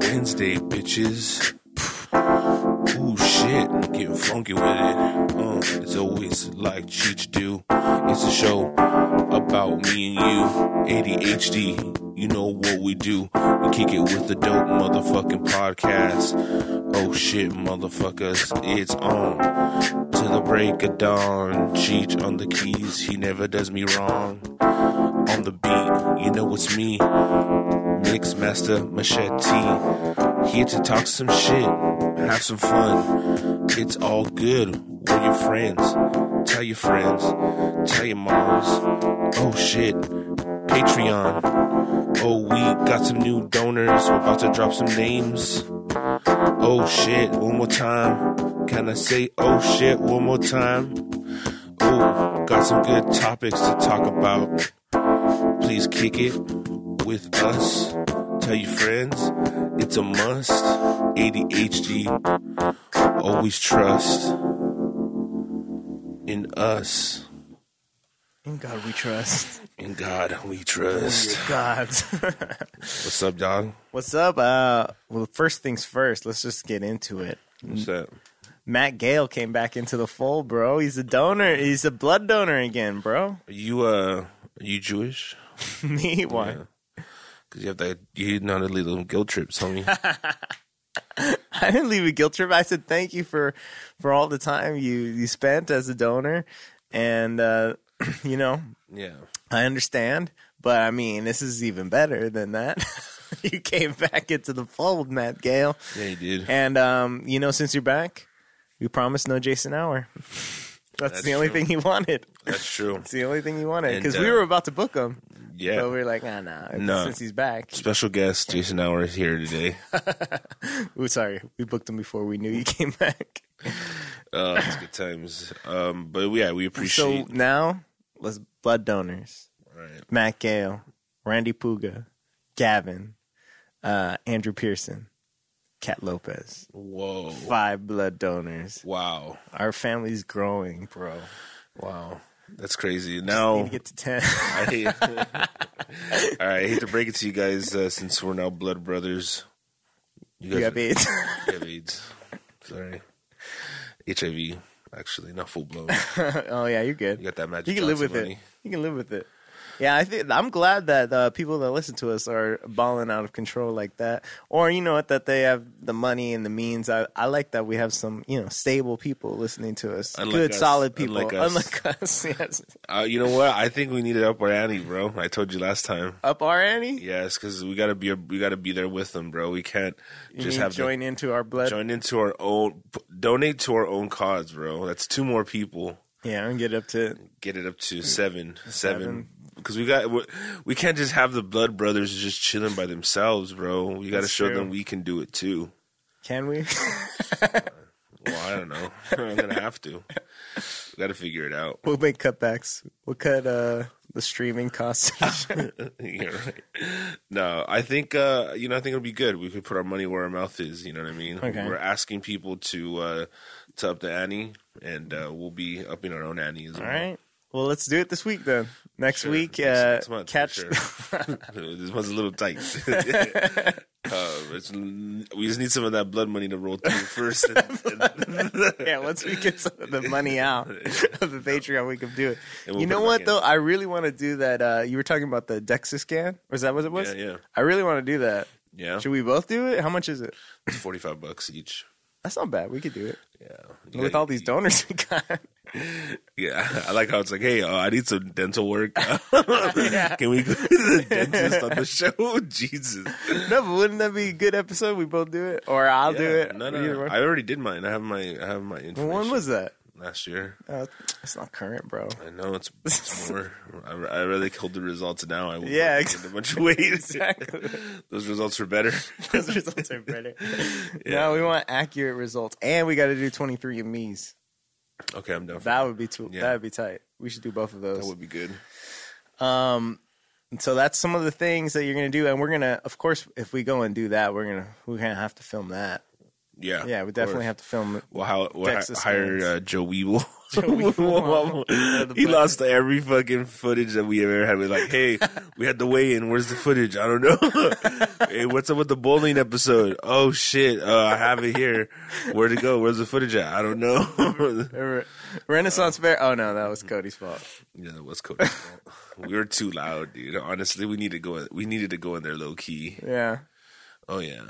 Wednesday, bitches. Ooh, shit, I'm getting funky with it. Uh, it's always like Cheech do. It's a show about me and you. ADHD, you know what we do. We kick it with the dope motherfucking podcast. Oh shit, motherfuckers, it's on. To the break of dawn. Cheech on the keys, he never does me wrong. On the beat, you know it's me. Mix Master Machete. Here to talk some shit, have some fun. It's all good. We're your friends. Tell your friends. Tell your moms. Oh shit. Patreon. Oh, we got some new donors. We're about to drop some names. Oh shit. One more time. Can I say oh shit one more time? Oh, got some good topics to talk about. Please kick it with us. Tell your friends it's a must. ADHD, always trust in us. In God we trust. In God we Oh, trust. your God. What's up, dog? What's up? Uh, well, first things first. Let's just get into it. What's that? Mat Gale came back into the fold, bro. He's a donor. He's a blood donor again, bro. Are you uh, are you Jewish? Me, why? Because you have that, you know how to lead them guilt trips, homie. I didn't leave a guilt trip. I said thank you for for all the time you you spent as a donor, and uh, you know yeah. I understand. But I mean, this is even better than that. you came back into the fold, Mat Gale, Yeah, you did. and um, you know since you're back, we promised no Jason Hour. That's, That's the only true. thing he wanted. That's true. It's the only thing he wanted because we uh, were about to book him, Yeah. but we were like, nah, nah, No. since he's back. Special guest Jason Hour is here today. Ooh, sorry, we booked him before we knew he came back. Uh, it's good times. Um, but yeah, we appreciate. So now, let's blood donors. right. Mat Gale, Randy Puga, Gavin, uh, Andrew Pearson, Kat Lopez. Whoa. Five blood donors. Wow. Our family's growing, bro. Wow. That's crazy. Need Now, to get to ten. I hate, all right, I hate to break it to you guys uh, since we're now blood brothers. You you have AIDS. you have AIDS. Sorry. HIV, actually, not full blown. oh yeah, you're good. You got that magic You can live with money. it. You can live with it. Yeah, I think I'm glad that the people that listen to us are balling out of control like that, or you know what, that they have the money and the means. I, I like that we have some you know stable people listening to us, Unlike good us. solid people, Unlike us. unlike us. Yes, Uh, you know what? I think we need needed up our ante, bro. I told you last time. up our ante. Yes, because we gotta be we gotta be there with them, bro. We can't You just have join into our blood. join into our own donate to our own cause, bro. That's two more people. Yeah, and get it up to Get it up to seven, Seven. seven. Because we got we- can't just have the blood brothers just chilling by themselves, bro. We got to show true. them we can do it too. can we? Well, I don't know. I'm gonna have to. We got to figure it out. we'll make cutbacks. We'll cut uh, the streaming costs. You're right. No, I think uh, you know. I think it'll be good. We could put our money where our mouth is. You know what I mean? Okay. We're asking people to uh, to up the ante, and uh, we'll be upping our own ante as All well. right. Well, let's do it this week then. Next Sure. week, uh, month, catch. sure. this one's a little tight. uh, it's, we just need some of that blood money to roll through first. And, and- yeah, once we get some of the money out of the Patreon, we can do it. We'll you know what in. though? I really want to do that. Uh, you were talking about the DEXA scan, or is that what it was? yeah, yeah, I really want to do that. yeah. Should we both do it? How much is it? It's forty five bucks each. That's not bad. We could do it Yeah, with all these donors we got. Yeah, I like how it's like, hey, uh, I need some dental work. Can we go to the dentist on the show? Jesus. no, but wouldn't that be a good episode? We both do it, or I'll do Yeah. it. No, no, Either no. one. I already did mine. I have my, I have my information. When was that? Last year? Uh, it's not current, bro. I know it's, it's more. I, I rather killed the results now. I would Yeah, gain ex- a bunch of weight. Exactly. Those results were better. Those results are better. Yeah. No, we want accurate results, and we got to do 23 and me's. Okay, I'm done. That would be too. Yeah. That would be tight. We should do both of those. that would be good. Um, so that's some of the things that you're gonna do, and we're gonna, of course, if we go and do that, we're gonna we're gonna have to film that. Yeah, Yeah, we definitely course. have to film it. Well, how we'll Texas hi- hire uh, Joe Weevil. Weevil. he lost every fucking footage that we ever had. We're like, hey, we had the weigh in. Where's the footage? I don't know. hey, what's up with the bowling episode? Oh shit, uh, I have it here. Where'd it go? Where's the footage at? I don't know. Re- Renaissance Fair. Oh no, that was Cody's fault. yeah, that was Cody's fault. We were too loud, dude. Honestly, we need to go. We needed to go in there low key. Yeah, Oh yeah.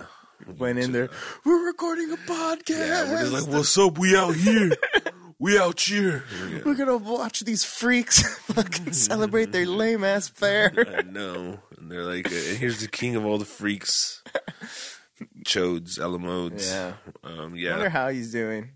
Went in there. We're recording a podcast. Yeah, we're just like, what's up? We out here. We out here. We're gonna watch these freaks fucking celebrate their lame ass fair. I know. And they're like, uh, and here's the king of all the freaks. Chodes, Alamodes. Yeah. Um, I wonder how he's doing.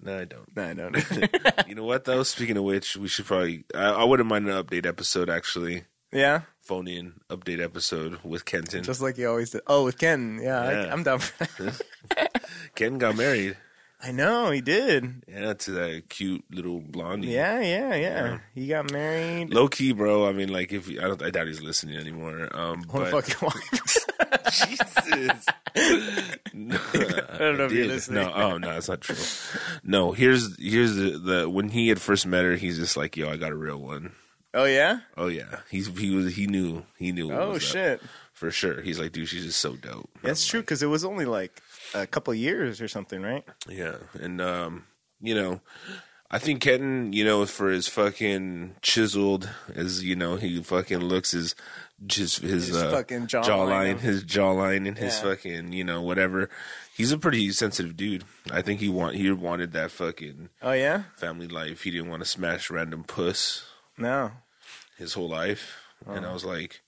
No, I don't. No, I don't. You know what, though? Speaking of which, we should probably, I, I wouldn't mind an update episode, actually. Yeah, Phone in update episode with Kenton. just like you always did. Oh, with Ken. Yeah, Yeah. I, I'm down for that. Kenton got married. I know he did. Yeah, to that cute little blondie. Yeah, yeah, yeah. Yeah. He got married. Low key, bro. I mean, like, if I don't, I doubt he's listening anymore. Um, but fucking wife. Jesus. No, I don't know if you're did. listening. No, oh no, that's not true. No, here's here's the, the when he had first met her, he's just like, "Yo, I got a real one." Oh yeah. Oh yeah, he's he was he knew he knew. Oh up. shit. for sure. He's like, dude, she's just so dope. That's I'm true because it was only like a couple years or something, right? yeah, and um, you know, I think Kenton, you know, for his fucking chiseled, as you know, he fucking looks his just his, His uh, fucking jawline. his jawline, and his Yeah. fucking you know whatever. He's a pretty sensitive dude. I think he want he wanted that fucking Oh yeah. family life. He didn't want to smash random puss No. His whole life. And I was like,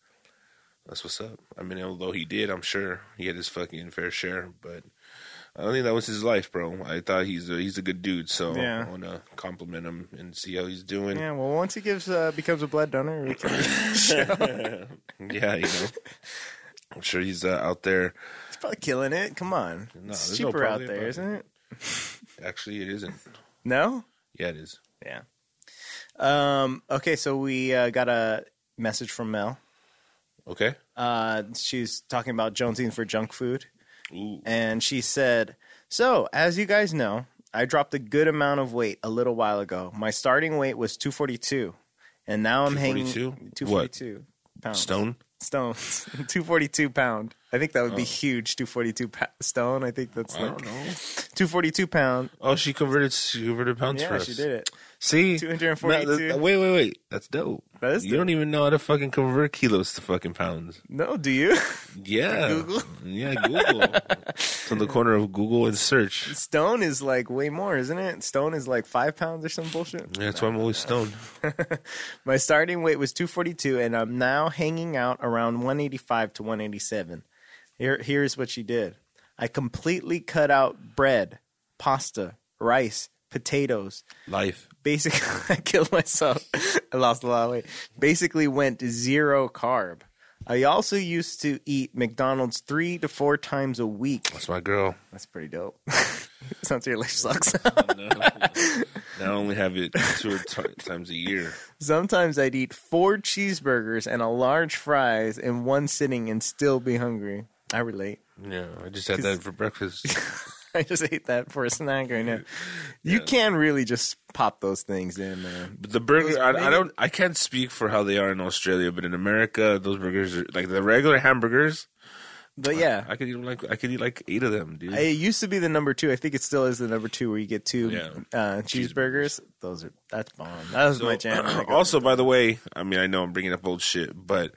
that's what's up. I mean, although he did, I'm sure he had his fucking fair share, but I don't think that was his life, bro. I thought he's a, he's a good dude, so Yeah. I want to compliment him and see how he's doing. Yeah. Well, once he gives uh, becomes a blood donor, we can. Yeah, you know. I'm sure he's uh, out there. He's probably killing it. Come on. No, it's there's no cheaper out there, isn't it? Actually, it isn't. No. Yeah, it is. Yeah. Um. Okay. So we uh, got a message from Mel. Okay. Uh, she's talking about jonesing for junk food. Ooh. and she said, "So, as you guys know, I dropped a good amount of weight a little while ago. My starting weight was 242, and now I'm hanging 242? 242 pounds. Stone? Stones. 242 pound. I think that would be huge. 242 pa- stone. I think that's I like don't know. 242 pound. Oh, she converted. She converted pounds for Yeah, us. she did it. See, 242. No, wait, wait, wait. That's dope. That is you dope. don't even know how to fucking convert kilos to fucking pounds. No, do you? Yeah, Google? Yeah, Google. it's on the corner of Google and search. Stone is like way more, isn't it? Stone is like five pounds or some bullshit. Yeah, that's why I'm always stoned. My starting weight was 242, and I'm now hanging out around 185 to 187. Here, here's what she did I completely cut out bread, pasta, rice, potatoes. Life. Basically, I killed myself. I lost a lot of weight. Basically, went zero carb. I also used to eat McDonald's three to four times a week. That's my girl. That's pretty dope. Sounds like your life sucks. Now I only have it two or t- times a year. Sometimes I'd eat four cheeseburgers and a large fries in one sitting and still be hungry. I relate. Yeah, I just had that for breakfast. I just ate that for a snack right now. You can really just pop those things in, man. But the burger, I, I don't, I can't speak for how they are in Australia, but in America, those burgers are like the regular hamburgers. But yeah, I could eat like I could eat like eight of them, dude. it used to be the number two. I think it still is the number two where you get two Yeah. uh, cheeseburgers. Those are that's bomb. That was my jam. I also, by the way, I mean I know I'm bringing up old shit, but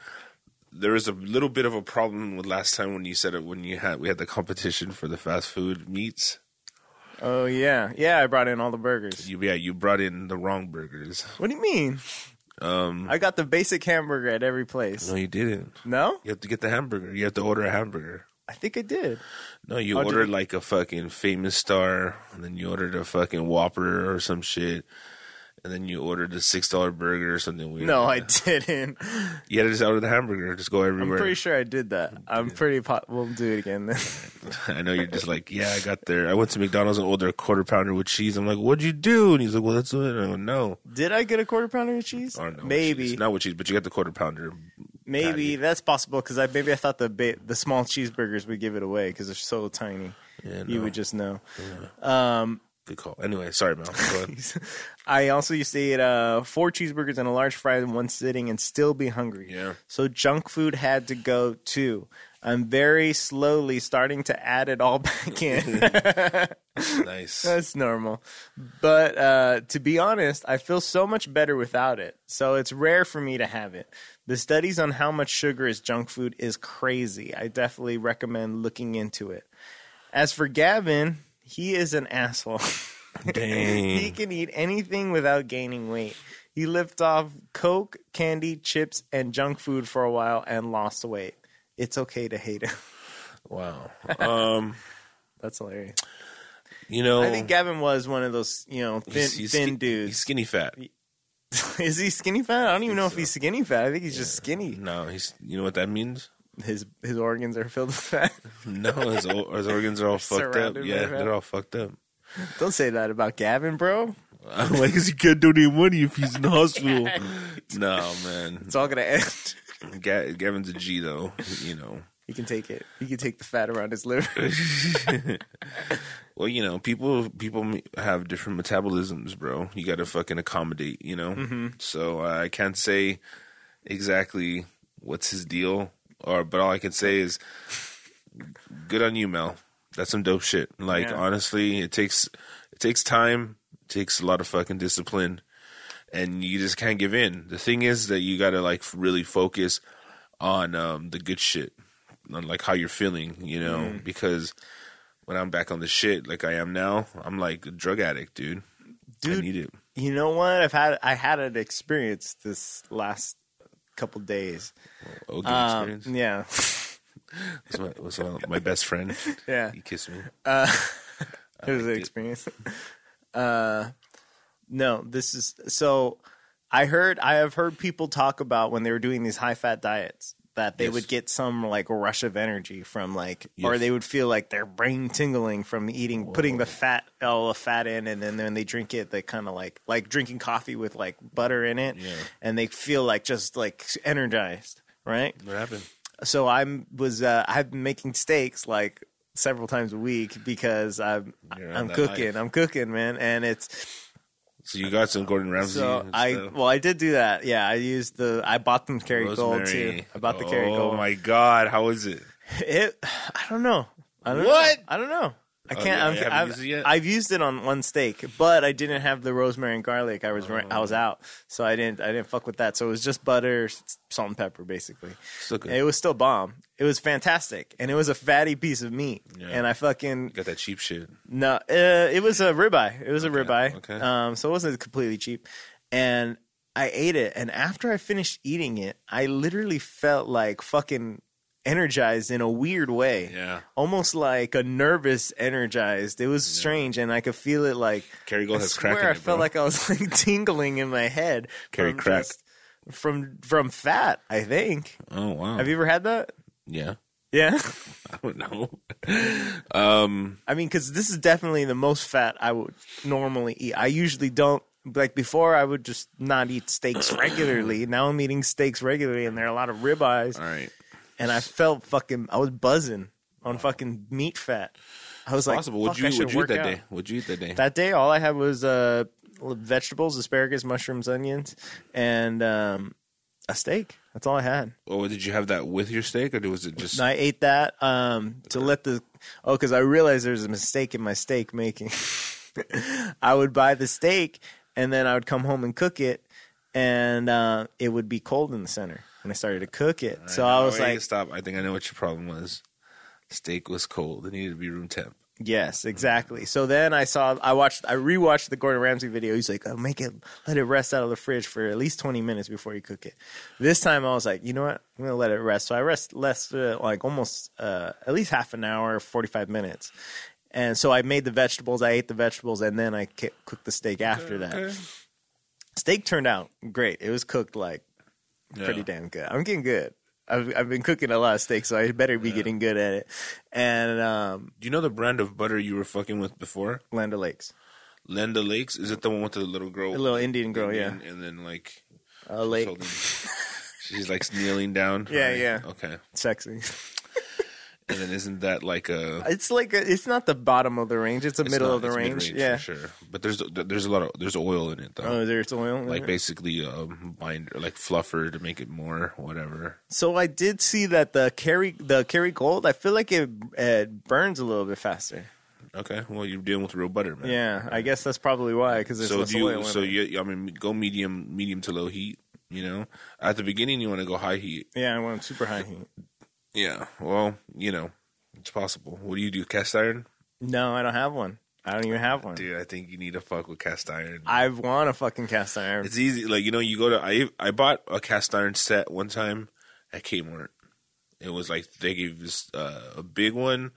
there was a little bit of a problem with last time when you said it when you had we had the competition for the fast food meats. Oh yeah, yeah. I brought in all the burgers. You, yeah, you brought in the wrong burgers. What do you mean? Um, I got the basic hamburger at every place. no, you didn't. No, You have to get the hamburger. You have to order a hamburger. I think I did. No, you Oh, ordered like a fucking famous star, and then you ordered a fucking Whopper or some shit, and then you ordered a six dollar burger or something weird. No, I didn't. You had to just order the hamburger. Just go everywhere. I'm pretty sure I did that. I'm pretty. Po- we'll do it again. Then. I know you're just like, yeah, I got there. I went to McDonald's and ordered a quarter pounder with cheese. I'm like, what'd you do? And he's like, well, that's it. I go, no. Did I get a quarter pounder with cheese? Don't know. Maybe, It's not with cheese, but you got the quarter pounder. maybe patty. that's possible because I maybe I thought the ba- the small cheeseburgers would give it away because they're so tiny. Yeah, you would just know. Um, Good call. Anyway, sorry, Mel. I also used to eat uh, four cheeseburgers and a large fry in one sitting and still be hungry. Yeah. So junk food had to go too. I'm very slowly starting to add it all back in. nice. That's normal. But uh, to be honest, I feel so much better without it. So it's rare for me to have it. The studies on how much sugar is junk food is crazy. I definitely recommend looking into it. As for Gavin, he is an asshole. he can eat anything without gaining weight. He lived off Coke, candy, chips, and junk food for a while and lost weight. It's okay to hate him. Wow. Um, That's hilarious. you know, I think Gavin was one of those, you know, thin, he's, he's thin ski- dudes. He's skinny fat. is he skinny fat? I don't even know if so. he's skinny fat. I think he's just skinny. No, he's. You know what that means? His his organs are filled with fat. No, his, his organs are all fucked up. Surrounded by Yeah, fat. they're all fucked up. don't say that about Gavin, bro. I'm like, 'cause he can't donate money if he's in the hospital. no, man. It's all gonna end. Ga- Gavin's a G though. You know. He can take it. He can take the fat around his liver. Well, you know, people people have different metabolisms, bro. You got to fucking accommodate, you know. Mm-hmm. So uh, I can't say exactly what's his deal, or but all I can say is, good on you, Mel. That's some dope shit. Like Yeah. honestly, it takes it takes time, it takes a lot of fucking discipline, and you just can't give in. The thing is that you got to like really focus on um, the good shit, on like how you're feeling, you know, Mm. because when I'm back on the shit like I am now, I'm like a drug addict, dude. I Dude, need it. you know what? I've had I had an experience this last couple days. OG Um, experience. yeah, That's my, that's my, my best friend. yeah. He kissed me. Uh, it was an experience. Uh, no, this is so. I heard I have heard people talk about when they were doing these high fat diets that they Yes. would get some like rush of energy from like, or they would feel like their brain tingling from eating, putting the fat all the fat in, and then when they drink it, they kind of like like drinking coffee with like butter in it, Yeah. and they feel like just like energized, right? What happened? so I'm was uh, I've been making steaks like several times a week because I'm You're I'm cooking life. I'm cooking man and it's So you got some Gordon Ramsay. so I well I did do that yeah I used the I bought them Kerrygold too. I bought the Kerry Oh Gold Oh my god, how is it? it I don't know I don't What? know. I don't know I Oh, can't yeah, I'm, you haven't I've, used it yet? I've used it on one steak but I didn't have the rosemary and garlic I was ra- I Oh. was out so I didn't I didn't fuck with that so it was just butter salt and pepper basically Still good. it was still bomb it was fantastic and it was a fatty piece of meat Yeah. and I fucking got that cheap shit. No, uh, it was a ribeye. It was a Okay, ribeye. okay. Um, so it wasn't completely cheap. And I ate it, and after I finished eating it, I literally felt like fucking energized in a weird way. Yeah. Almost like a nervous energized. It was strange, and I could feel it like. Kerrygold I has crack swear, I it, felt like I was like tingling in my head. Carry from crack. just- from from fat. I think. Oh wow. Have you ever had that? Yeah. Yeah. I don't know. um. I mean, because this is definitely the most fat I would normally eat. I usually don't like before. I would just not eat steaks regularly. Now I'm eating steaks regularly, and there are a lot of ribeyes. All right. And I felt fucking. I was buzzing on fucking meat fat. I was like, Possible. Fuck, Would I you? should Would you eat work that out. day? Would you eat that day? That day, all I had was uh, vegetables, asparagus, mushrooms, onions, and um, a steak. That's all I had. or did you have that with your steak, or was it just? And I ate that um, to let the oh, because I realized there's a mistake in my steak making. I would buy the steak and then I would come home and cook it, and uh, it would be cold in the center when I started to cook it. So I was like, stop. I think I know what your problem was. Steak was cold. It needed to be room temp. yes, exactly. So then I saw, I watched, I rewatched the Gordon Ramsay video. He's like, oh, make it, let it rest out of the fridge for at least 20 minutes before you cook it. This time I was like, you know what? I'm going to let it rest. So I rest less, uh, like almost, uh, at least half an hour, 45 minutes. And so I made the vegetables, I ate the vegetables, and then I cooked the steak after that. Steak turned out great. It was cooked like pretty damn good. I'm getting good. I've, I've been cooking a lot of steak, so I better be getting good at it. And um, Do you know the brand of butter you were fucking with before? Land O'Lakes, Lenda Lakes. Is it the one with the little girl? a little Indian girl, yeah, And then like a lake, she's like kneeling down. Yeah, Right. yeah. Okay. sexy. And then isn't that like a It's like a, it's not the bottom of the range. It's the it's middle not- of the range. Yeah. for sure. But there's there's a lot of there's oil in it though. Oh, there's oil. like basically a binder like fluffer to make it more whatever. So I did see that the carry the Kerrygold. I feel like it, it burns a little bit faster. Okay, well you're dealing with real butter, man. Yeah, I guess that's probably why. Because there's So less you? oil. So you? I mean, go medium, medium to low heat. You know, at the beginning you want to go high heat. yeah, I want super high heat. Yeah. Well, you know, it's possible. What do you do? Cast iron? No, I don't have one. I don't even have one. Dude, I think you need to fuck with cast iron. I want a fucking cast iron. It's easy. Like you know, you go to. I I bought a cast iron set one time at Kmart. It was like they gave us uh, a big one,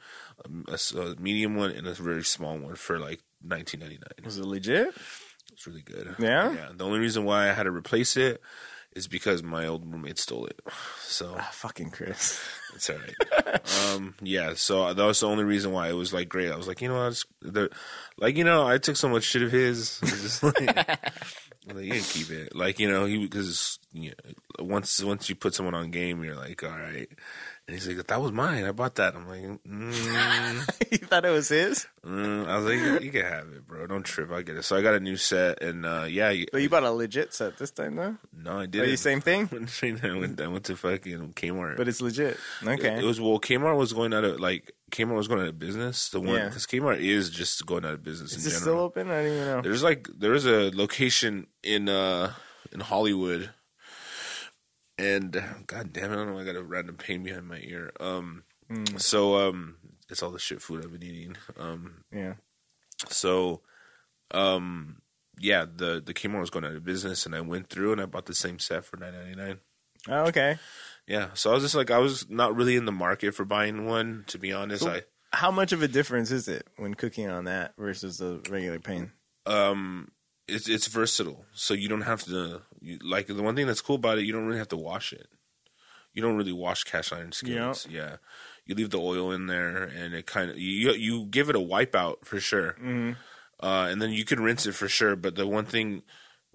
a medium one, and a very small one for like nineteen ninety nine. Was it legit? It's really good. Yeah? Yeah. The only reason why I had to replace it is because my old roommate stole it. So Ah, fucking Chris. it's all right. um, yeah. So that was the only reason why it was like great. I was like, you know, I just, like you know, I took so much shit of his. Just like, Like, you can keep it. Like you know, he because you know, once once you put someone on game, you're like, all right. And he's like, that was mine. I bought that. I'm like, mm, you thought it was his? mm. I was like, you can have it, bro. Don't trip. I get it. So I got a new set, and uh, yeah, you, But you bought a legit set this time, though. no, I didn't. you same thing? I went, I went to fucking Kmart. But it's legit. Okay. It was well, Kmart was going out of like Kmart was going out of business. The one Yeah. because Kmart is just going out of business is in it general. still open? I don't even know. There's like there is a location in uh in Hollywood, and god damn it, I don't know. I got a random pain behind my ear. Um, Hmm. so um, it's all the shit food I've been eating. Um, Yeah. so um, yeah, the the Kmart was going out of business, and I went through and I bought the same set for nine ninety nine. Oh, okay. Yeah, so I was just like, I was not really in the market for buying one, to be honest. So- I How much of a difference is it when cooking on that versus the regular pan? um it's it's versatile. So you don't have to you, like the one thing that's cool about it you don't really have to wash it. You don't really wash cast iron skillets yeah. You leave the oil in there and it kind of you you give it a wipe out for sure. Mm-hmm. uh and then you can rinse it for sure but the one thing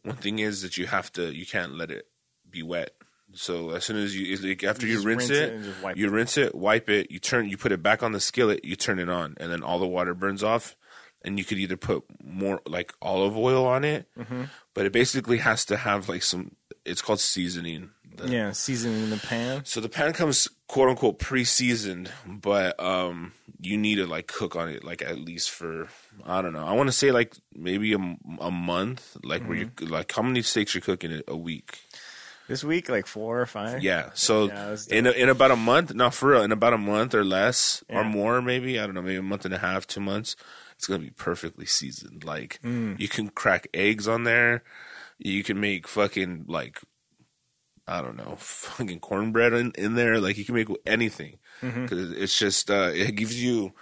one thing is that you have to you can't let it be wet so as soon as you like after You you, rinse, rinse it, it and just wipe you it. rinse it wipe it you turn you put it back on the skillet you turn it on and then all the water burns off and you could either put more like olive oil on it, Mm-hmm. but it basically has to have like some. It's called seasoning. The- Yeah, seasoning the pan. So the pan comes quote unquote pre-seasoned, but um, you need to like cook on it like at least for I don't know. I want to say like maybe a, a month. Like where Mm-hmm. you like how many steaks you're cooking a- a week? This week, like four or five. Yeah. So Yeah, in a, in about a month, not for real, in about a month or less Yeah. or more, maybe I don't know, maybe a month and a half, two months. It's gonna be perfectly seasoned. Like Mm. you can crack eggs on there. You can make fucking like I don't know, fucking cornbread in, in there. Like you can make anything Mm-hmm. because it's just uh, it gives you.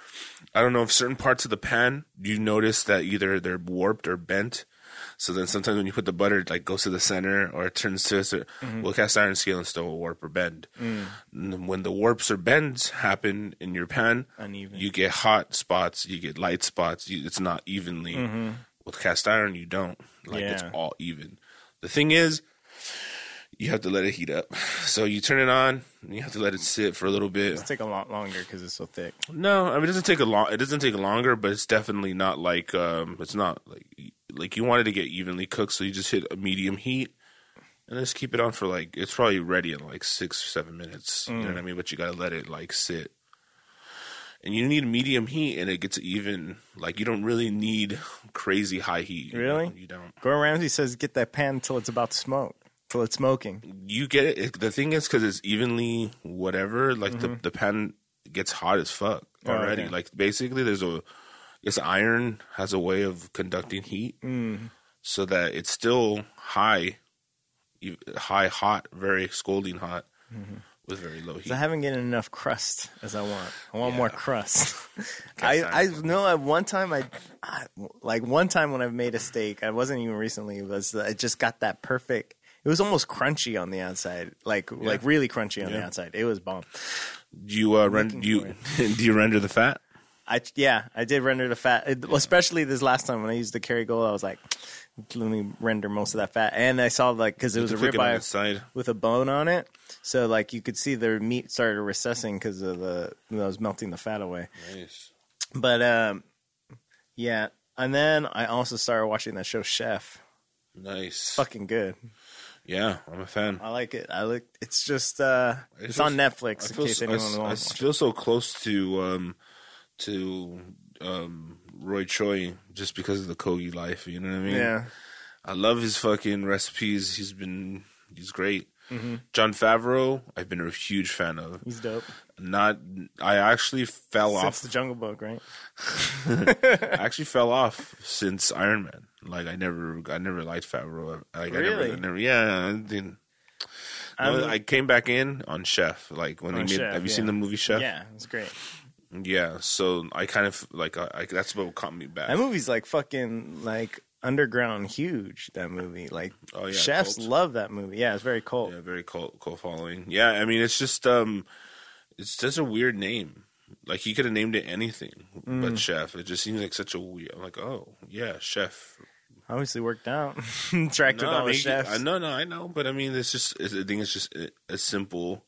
I don't know if certain parts of the pan you notice that either they're warped or bent. So then sometimes when you put the butter, it like goes to the center or it turns to a cer- mm-hmm. well, cast iron scale and still will warp or bend. Mm. And When the warps or bends happen in your pan, Uneven. you get hot spots, you get light spots. You, it's not evenly. Mm-hmm. With cast iron, you don't. Like it's all even. The thing is, you have to let it heat up. So you turn it on, and you have to let it sit for a little bit. It's take a lot longer because it's so thick. No, I mean it doesn't take a long. It doesn't take longer, but it's definitely not like um. It's not like like you wanted to get evenly cooked, so you just hit a medium heat, and just keep it on for like it's probably ready in like six or seven minutes. You know what I mean? But you gotta let it like sit, and you need medium heat, and it gets even. Like you don't really need crazy high heat. you know? Really? You don't. Gordon Ramsay says get that pan until it's about to smoke, till it's smoking. You get it. it the thing is, because it's evenly whatever. Like the the pan gets hot as fuck Mm-hmm. Oh, already. okay. Like basically, there's a this iron has a way of conducting heat, Mm. so that it's still high, high hot, very scalding hot, with very low heat. Mm-hmm. I haven't getting enough crust as I want. I want more crust. I I know at one time I, I like one time when I've made a steak. I wasn't even recently. It was I just got that perfect. It was almost crunchy on the outside, like like really crunchy on the outside. It was bomb. Do you uh, looking do you do you render the fat? I yeah, I did render the fat, it- especially this last time when I used the Kerrygold. I was like, let me render most of that fat. And I saw like because it was a ribeye side. with a bone on it, so like you could see the meat started recessing because of the that was melting the fat away. Nice. But um, yeah. And then I also started watching that show Chef. Nice. Fucking good. Yeah, I'm a fan. I like it. I like. It's just uh, It it's feels- on Netflix I in feel, case I, anyone wants. s- to feel so close to um to um Roy Choi just because of the Kogi life. You know what I mean? Yeah. I love his fucking recipes. He's been he's great. Mm-hmm. Jon Favreau, I've been a huge fan of. He's dope. Not, I actually fell Since off. the Jungle Book, right? I actually fell off since Iron Man. Like I never, I never liked Favreau. Like I Really? never, I never yeah. I didn't. No, I came back in on Chef. Like when On he made. Chef, have you yeah. seen the movie Chef? Yeah, it's great. Yeah, so I kind of like I, I, that's what caught me back. That movie's like fucking like underground huge. That movie, like Oh, yeah, chefs cult. love that movie. Yeah, it's very cult. yeah, very cult cult following. Yeah, I mean it's just um, it's just a weird name. Like he could have named it anything, Mm. but Chef. It just seems like such a weird. I'm like, oh yeah, Chef. Obviously worked out. Tracked with No, all I the chefs. I know, no, I know, but I mean, it's just. It's, I think it's just a, a simple,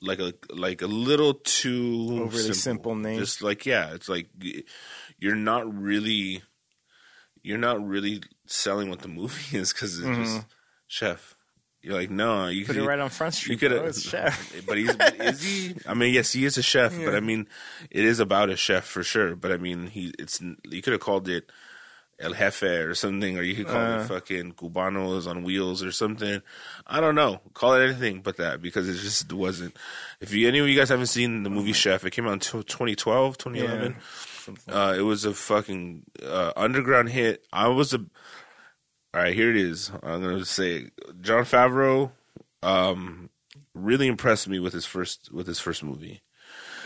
like a like a little too Overly simple name. Just like yeah, it's like you're not really, you're not really selling what the movie is because it's just chef. You're like no, you Mm-hmm. Put it right on Front Street. You could chef. but he's but is he? I mean, yes, he is a chef, but I mean, it is about a chef for sure. But I mean, he it's you could have called it El Jefe or something, or you could call Uh. it fucking Cubanos on wheels or something. I don't know. Call it anything but that because it just wasn't. If you, any of you guys haven't seen the movie Chef, it came out in 2012, 2011. Uh, it was a fucking uh, underground hit. I was a. All right, here it is. I'm gonna say. Jon Favreau um, really impressed me with his first with his first movie,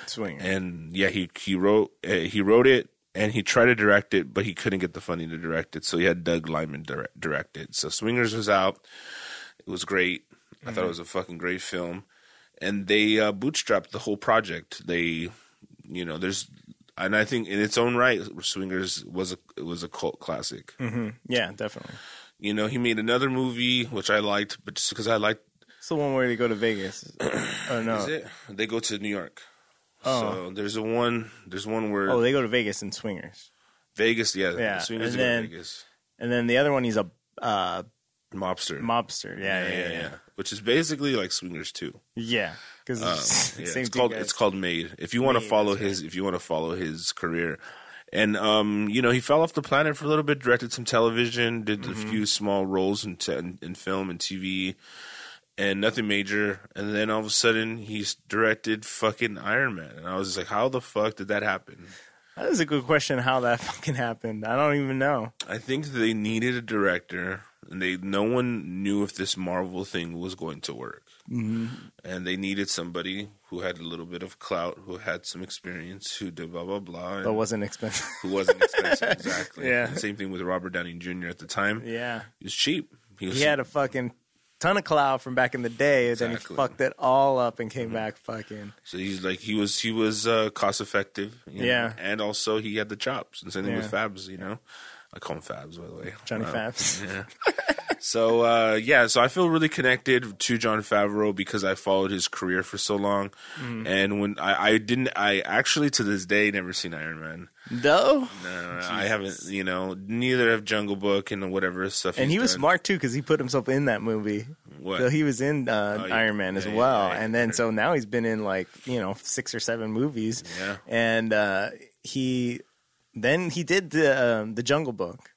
Swing. and yeah, he he wrote uh, he wrote it and he tried to direct it, but he couldn't get the funding to direct it, so he had Doug Liman direct, direct it. So Swingers was out. It was great. I thought it was a fucking great film, and they uh, bootstrapped the whole project. They, you know, there's. And I think in its own right, Swingers was a it was a cult classic. hmm Yeah, definitely. You know, he made another movie which I liked, but just because I liked It's the one where they go to Vegas. oh no. is it? They go to New York. Oh. So there's a one. There's one where Oh, they go to Vegas in swingers. Vegas. Yeah, Yeah, Swingers and then- Vegas. And then the other one, he's a uh, Mobster. mobster. Yeah, yeah, yeah, yeah. Which is basically like Swingers too. Yeah, because Um, yeah, it's called guys. it's called Made. If you want to follow his, if you want to follow his career, and um, you know, he fell off the planet for a little bit. Directed some television, did Mm-hmm. a few small roles in, te- in in film and TV, and nothing major. And then all of a sudden, he's directed fucking Iron Man, and I was like, how the fuck did that happen? That is a good question. How that fucking happened? I don't even know. I think they needed a director, and they no one knew if this Marvel thing was going to work. Mm-hmm. And they needed somebody who had a little bit of clout, who had some experience, who did blah blah blah, But wasn't expensive. who wasn't expensive exactly. Yeah. And same thing with Robert Downey Jr. at the time. yeah, He was cheap. He was he had a fucking ton of clout from back in the day. and Then he fucked it all up and came back fucking. so he's like he was he was uh, cost effective. you know, Yeah. and also he had the chops. And same thing with Fabs. You know, I call him Fabs by the way. Johnny Wow. Fabs. Yeah. so uh, yeah, so I feel really connected to Jon Favreau because I followed his career for so long, Mm-hmm. and when I, I didn't, I actually to this day never seen Iron Man. No, No, I haven't. You know, neither have Jungle Book and whatever stuff. and he was done. smart too because he put himself in that movie. What? So he was in uh, Oh, yeah. Iron Man as Yeah, yeah, well, yeah, and then so now he's been in like you know six or seven movies. Yeah. and uh, he then he did the um, the Jungle Book,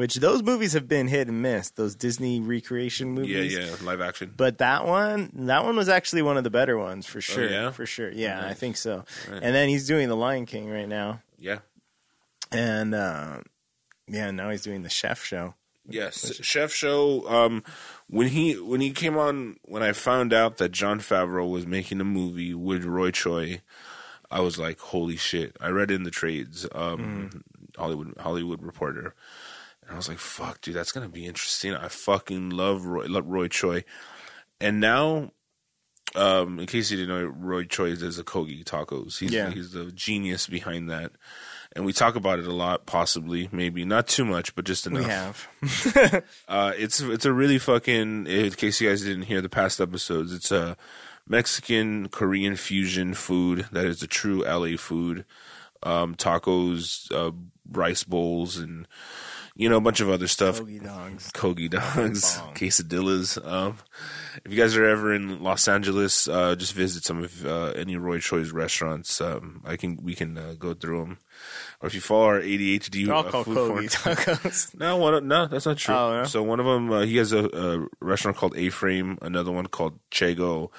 which those movies have been hit and miss. Those Disney recreation movies. yeah, yeah, live action. But that one, that one was actually one of the better ones for sure. Oh, yeah? For sure. Yeah, I think so. Right. And then he's doing The Lion King right now, Yeah. and uh, yeah, now he's doing the Chef Show. Yes, Chef Show. Um, when he when he came on, when I found out that Jon Favreau was making a movie with Roy Choi, I was like, "Holy shit!" I read in the trades, um, Hollywood Hollywood Reporter, and I was like, "Fuck, dude, that's gonna be interesting." I fucking love Roy, love Roy Choi, and now. Um, in case you didn't know, Roy Choi does the Kogi tacos. He's Yeah. he's the genius behind that, and we talk about it a lot. Possibly, maybe not too much, but just enough. We have. Uh, it's it's a really fucking. In case you guys didn't hear the past episodes, it's a Mexican Korean fusion food that is a true LA food. Um, tacos, uh, rice bowls, and you know a bunch of other stuff. Hoagie dogs. Kogi dogs, quesadillas. Um, if you guys are ever in Los Angeles, uh, just visit some of uh, any Roy Choi's restaurants. Um, I can we can uh, go through them. Or if you follow our ADHD They're all uh, called food Kogi tacos. no, one, no, that's not true. Oh, yeah? So one of them, uh, he has a, a restaurant called A Frame, another one called Chego,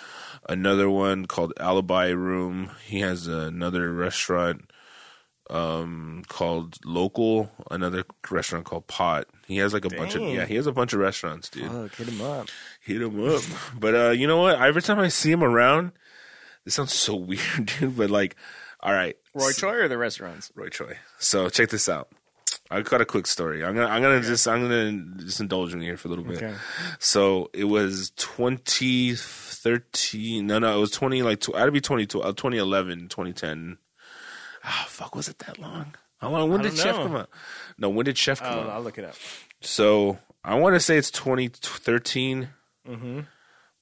another one called Alibi Room. He has another restaurant um, called LocoL, another restaurant called Pot. He has like a bunch of yeah, he has a bunch of restaurants, dude. Fuck, hit him up. Hit him up. but uh, you know what? Every time I see him around, this sounds so weird, dude. But like, all right, Roy Choi or the restaurants? Roy Choi. So check this out. I got a quick story. I'm gonna I'm gonna just I'm gonna just indulge me here for a little bit. Okay. So it was 2013. No, no, it was 20 like tw- had to be 20, uh, 2011, 2010. Ah, fuck, was it that long? How long? When did don't Chef know. come out? No, when did Chef come Oh, out? I'll look it up. So I want to say it's 2013, Mm-hmm.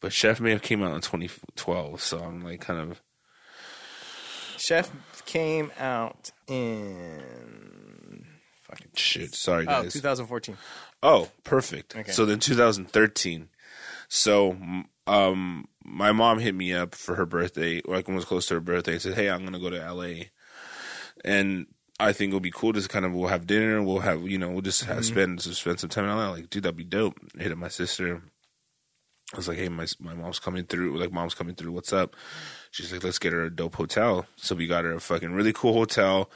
but Chef may have came out in 2012. So I'm like kind of Chef came out in fucking shit. Sorry guys. oh 2014. Oh, perfect. Okay. So then 2013. So um my mom hit me up for her birthday, like when it was close to her birthday, and said, Hey, I'm gonna go to LA. And I think it'll be cool to kind of we'll have dinner, we'll have you know, we'll just have, spend spend some time in LA. Like, dude, that'd be dope. I hit up my sister. I was like, Hey, my my mom's coming through, like mom's coming through, what's up? She's like, Let's get her a dope hotel. So we got her a fucking really cool hotel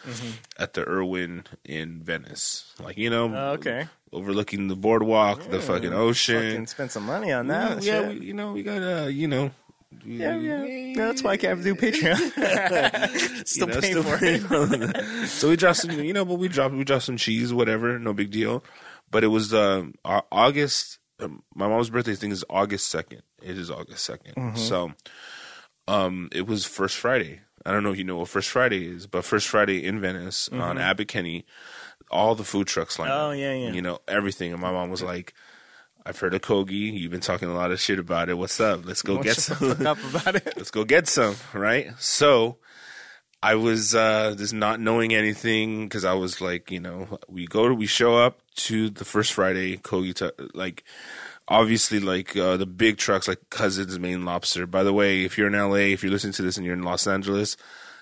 at the Erwin in Venice. Like, you know, Oh, okay. overlooking the boardwalk, the fucking ocean. Fucking spent some money on that. yeah, shit. we, you know, we got uh, you know, yeah, yeah. No, that's why I can't do Patreon. Still you know, paying for paying it. so we dropped some, you know, but we dropped we dropped some cheese, whatever, no big deal. But it was uh, August. Um, my mom's birthday thing is August second. It is August 2nd Mm-hmm. So, um, it was First Friday. I don't know if you know what First Friday is, but First Friday in Venice on Abbot Kinney, all the food trucks line Mm-hmm. Oh, yeah, yeah. You know everything, and my mom was like. I've heard of Kogi. You've been talking a lot of shit about it. What's up? Let's go Don't get some. up about it. let's go get some, right? So I was uh just not knowing anything because I was like, you know, we go to we show up to the first Friday, Kogi t- like obviously like uh, the big trucks like Cousins Maine Lobster. By the way, if you're in LA, if you're listening to this and you're in Los Angeles,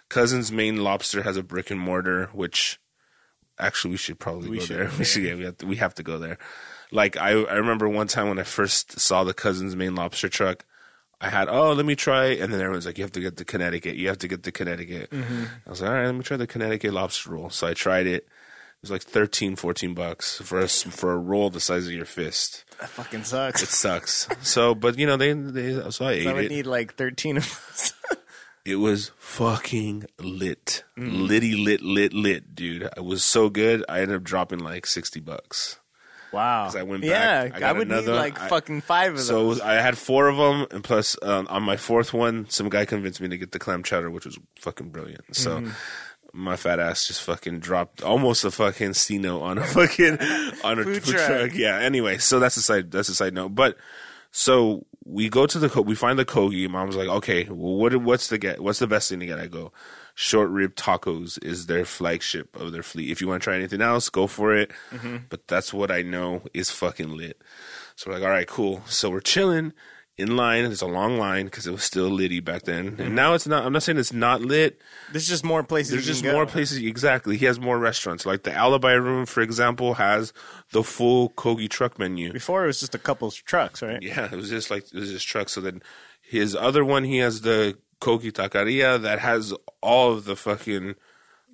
Cousins Maine Lobster has a brick and mortar, which actually we should probably We go should there. go We should yeah, we have to, we have to go there. Like I I remember one time when I first saw the Cousins Maine Lobster truck, I had oh let me try, and then everyone's like you have to get the Connecticut, you have to get the Connecticut. I was like all right, let me try the Connecticut lobster roll. So I tried it. It was like 13, 14 bucks for a for a roll the size of your fist. That fucking sucks. It sucks. so, but you know they they so I ate I would it. need like 13 of those. It was fucking lit, Mm. litty lit lit lit, dude. It was so good. I ended up dropping like sixty bucks. Wow. 'Cause I went yeah, back, I I, would need like I- fucking five of them. So those. I had four of them, and plus um, on my fourth one, some guy convinced me to get the clam chowder, which was fucking brilliant. So Mm-hmm. my fat ass just fucking dropped almost a fucking Cino on a fucking on a Food food, truck. truck. Yeah. Anyway, so that's a side that's a side note, but. So we go to the we find the kogi. Mom's like, okay, well, what what's the get? What's the best thing to get? I go, short rib tacos is their flagship of their fleet. If you want to try anything else, go for it. Mm-hmm. But that's what I know is fucking lit. So we're like, all right, cool. So we're chilling in line. There's a long line because it was still litty back then, and mm-hmm. now it's not. I'm not saying it's not lit. There's just more places. There's just more places. Exactly. He has more restaurants. Like the Alibi Room, for example, has the full Kogi truck menu. Before it was just a couple of trucks, right? Yeah, it was just like it was just trucks. So then his other one, he has the Kogi Taqueria that has all of the fucking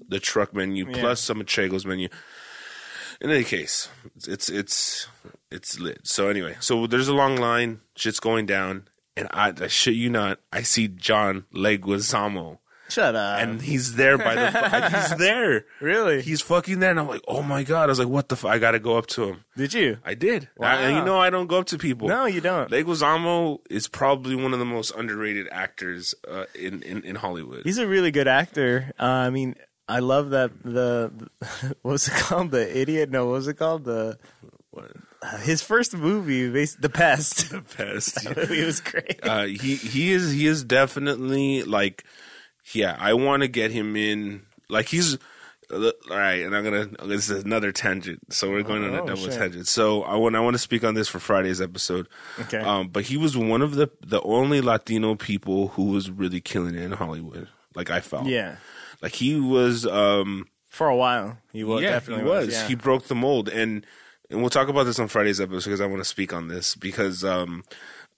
the truck menu Yeah. plus some of Chego's menu. In any case, it's, it's it's it's lit. So anyway, so there's a long line, shit's going down, and I, I shit you not, I see John Leguizamo, Shut up. and he's there by the fu- he's there, really? he's fucking there, and I'm like, oh my god, I was like, what the? fuck? I gotta go up to him. Did you? I did, I- and you know I don't go up to people. No, you don't. Leguizamo is probably one of the most underrated actors uh, in, in in Hollywood. He's a really good actor. Uh, I mean, I love that the, what was it called? The idiot? No, what was it called? The What? his first movie, The Pest. The best. it was great. uh, he he is he is definitely like yeah i want to get him in like he's uh, all right and i'm gonna this is another tangent so we're going on a Oh, double shit. tangent so i want i want to speak on this for friday's episode Okay. um but he was one of the the only latino people who was really killing it in hollywood like i felt yeah. like he was um For a while. He was yeah, definitely he was. yeah. He broke the mold, and and we'll talk about this on Friday's episode because I want to speak on this because um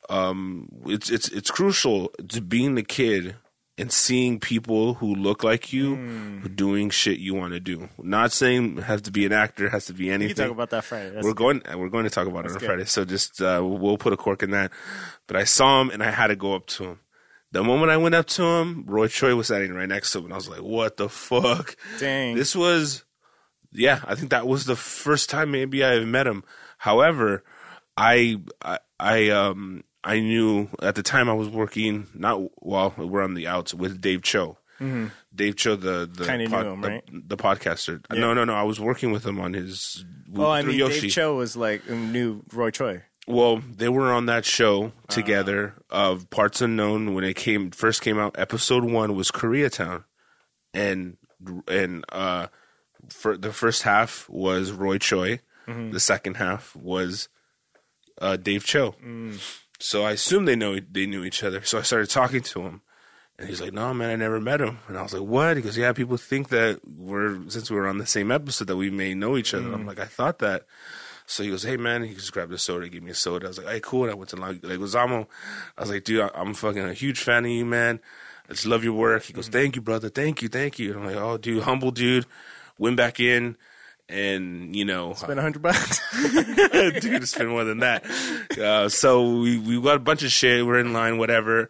um it's it's it's crucial to being the kid and seeing people who look like you Hmm. doing shit you want to do. Not saying it has to be an actor, has to be we anything. can talk about that Friday. That's we're going we're going to talk about it on good. Friday, so just uh, we'll put a cork in that. But I saw him and I had to go up to him. The moment I went up to him, Roy Choi was standing right next to him, and I was like, "What the fuck?" Dang. This was, yeah, I think that was the first time maybe I met him. However, I, I, I, um, I knew at the time I was working not well. We're on the outs with Dave Choe. Dave Choe, the the Mm-hmm. Kinda knew him, the, right? the podcaster. No, no, no. I was working with him on his. oh, I mean, Yoshi. Dave Choe was like new Roy Choi. Well, they were on that show Ah. together of Parts Unknown when it came first came out. Episode one was Koreatown, and and uh, for the first half was Roy Choi. Mm-hmm. The second half was uh, Dave Choe. Mm. So I assumed they know they knew each other. So I started talking to him, and he's like, "No, man, I never met him." And I was like, "What?" He goes, "Yeah, people think that we're since we were on the same episode that we may know each other." Mm. I'm like, "I thought that." So he goes, "Hey man," he just grabbed a soda, gave me a soda. I was like, "Hey, cool." And I went to like Leguizamo. I was like, "Dude, I- I'm fucking a huge fan of you, man. I just love your work." He goes, "Thank you, brother. Thank you, thank you." And I'm like, "Oh, dude, humble dude." Went back in, and you know, spend a hundred bucks. dude, it's more than that. Uh, so we we got a bunch of shit. We're in line, whatever.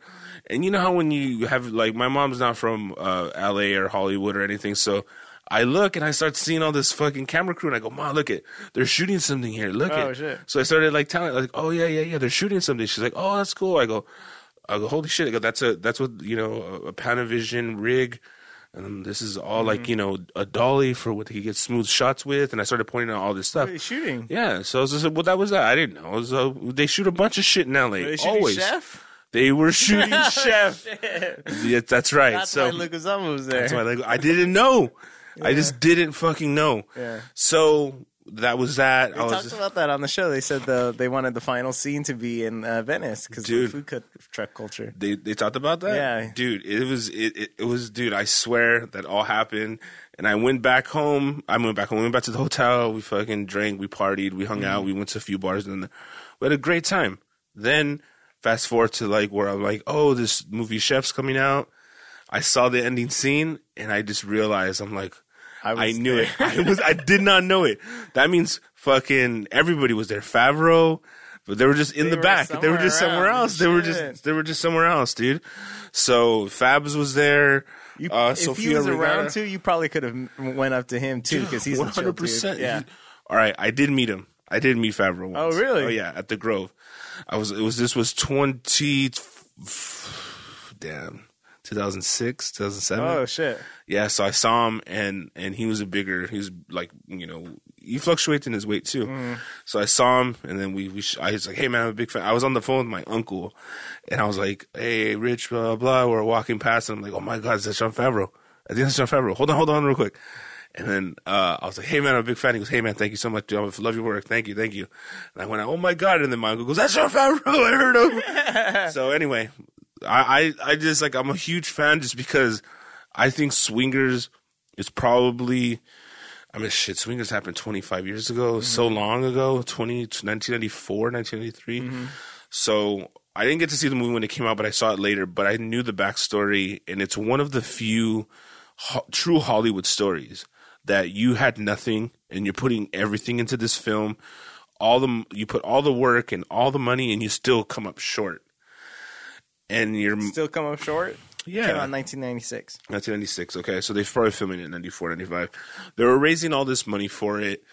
And you know how when you have like my mom's not from uh, L.A. or Hollywood or anything, so I look and I start seeing all this fucking camera crew, and I go, "Mom, look it, they're shooting something here. Look Oh, it." shit. So I started like telling, like, "Oh yeah, yeah, yeah, they're shooting something." She's like, "Oh, that's cool." I go, "I go, holy shit!" I go, "That's a that's what you know a, a Panavision rig." And this is all like Mm-hmm. you know a dolly for what he gets smooth shots with, and I started pointing out all this stuff. Shooting? Yeah, so I was just like, well, that was that. I didn't know. It was, uh, they shoot a bunch of shit in LA. They Always. Chef? They were shooting Chef. Yeah, that's right. That's so why Leguizamo was there. that's why they- I didn't know. I just didn't fucking know. Yeah. So that was that. They I was talked about that on the show. They said the they wanted the final scene to be in uh, Venice because the food co- truck culture. they they talked about that. Yeah. dude, it was it, it it was dude. I swear that all happened. And I went back home. I went back home. We went back to the hotel. We fucking drank. We partied. We hung Mm-hmm. out. We went to a few bars, and we had a great time. Then fast forward to like where I'm like, oh, this movie Chef's coming out. I saw the ending scene, and I just realized I'm like, I was I knew there. it. I was. I did not know it. That means fucking everybody was there. Favreau, but they were just in They the back. They were just somewhere else. They were just. They were just somewhere else, dude. So Fabs was there. You, uh, if Sofia he was around too, you probably could have went up to him too because he's one hundred percent. Yeah. All right, I did meet him. I did meet Favreau. Once. Oh, really? Oh yeah, at the Grove. I was. It was. This was twenty. Damn. 2006, 2007. Oh shit! Yeah, so I saw him and and he was a bigger. He was like you know he fluctuates in his weight too. Mm. So I saw him and then we we sh- I was like, hey man, I'm a big fan. I was on the phone with my uncle, and I was like, hey Rich, blah blah. blah. We're walking past and I'm like, oh my god, is that Sean Favreau? I think that's Sean Favreau. Hold on, hold on, real quick. And then uh, I was like, "Hey man, I'm a big fan." He goes, "Hey man, thank you so much. Dude. I love your work. Thank you, thank you." And I went, "Oh my god!" And then my uncle goes, "That's Sean Favreau. I heard him." so anyway, I, I I just like I'm a huge fan just because I think Swingers is probably. I mean, shit, Swingers happened 25 years ago, mm-hmm. so long ago, 20, 1994, 1993. Mm-hmm. So I didn't get to see the movie when it came out, but I saw it later. But I knew the backstory, and it's one of the few ho- true Hollywood stories that you had nothing and you're putting everything into this film. All the you put all the work and all the money, and you still come up short. And you're Still come up short. yeah, Came out in 1996. 1996. Okay, so they're probably filming it in 94, 95. They were raising all this money for it.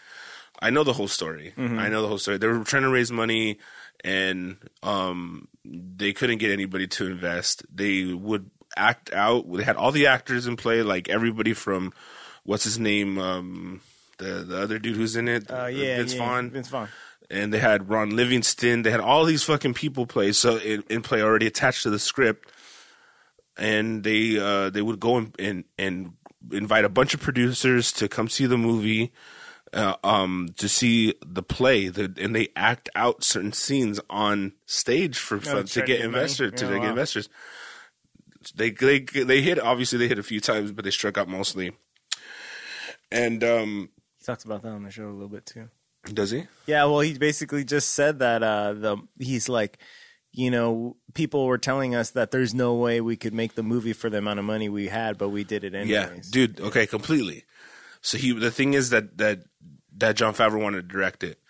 I know the whole story. I know the whole story. They were trying to raise money, and um, they couldn't get anybody to invest. They would act out. They had all the actors in play, like everybody from what's his name? Um, the the other dude who's in it. Uh, yeah, Vince yeah, Vaughn. Vince Vaughn. And they had Ron Livingston. They had all these fucking people play so in, in play already attached to the script, and they uh, they would go and, and and invite a bunch of producers to come see the movie, uh, um, to see the play, the, and they act out certain scenes on stage for to get get investors to Yeah, get wow. investors. They they they hit obviously they hit a few times, but they struck out mostly. And um, He talks about that on the show a little bit too. Does he? Yeah, well, he basically just said that uh, the he's like, you know, people were telling us that there's no way we could make the movie for the amount of money we had, but we did it anyways. Yeah, dude. Okay, completely. So he, the thing is that that that Jon Favreau wanted to direct it.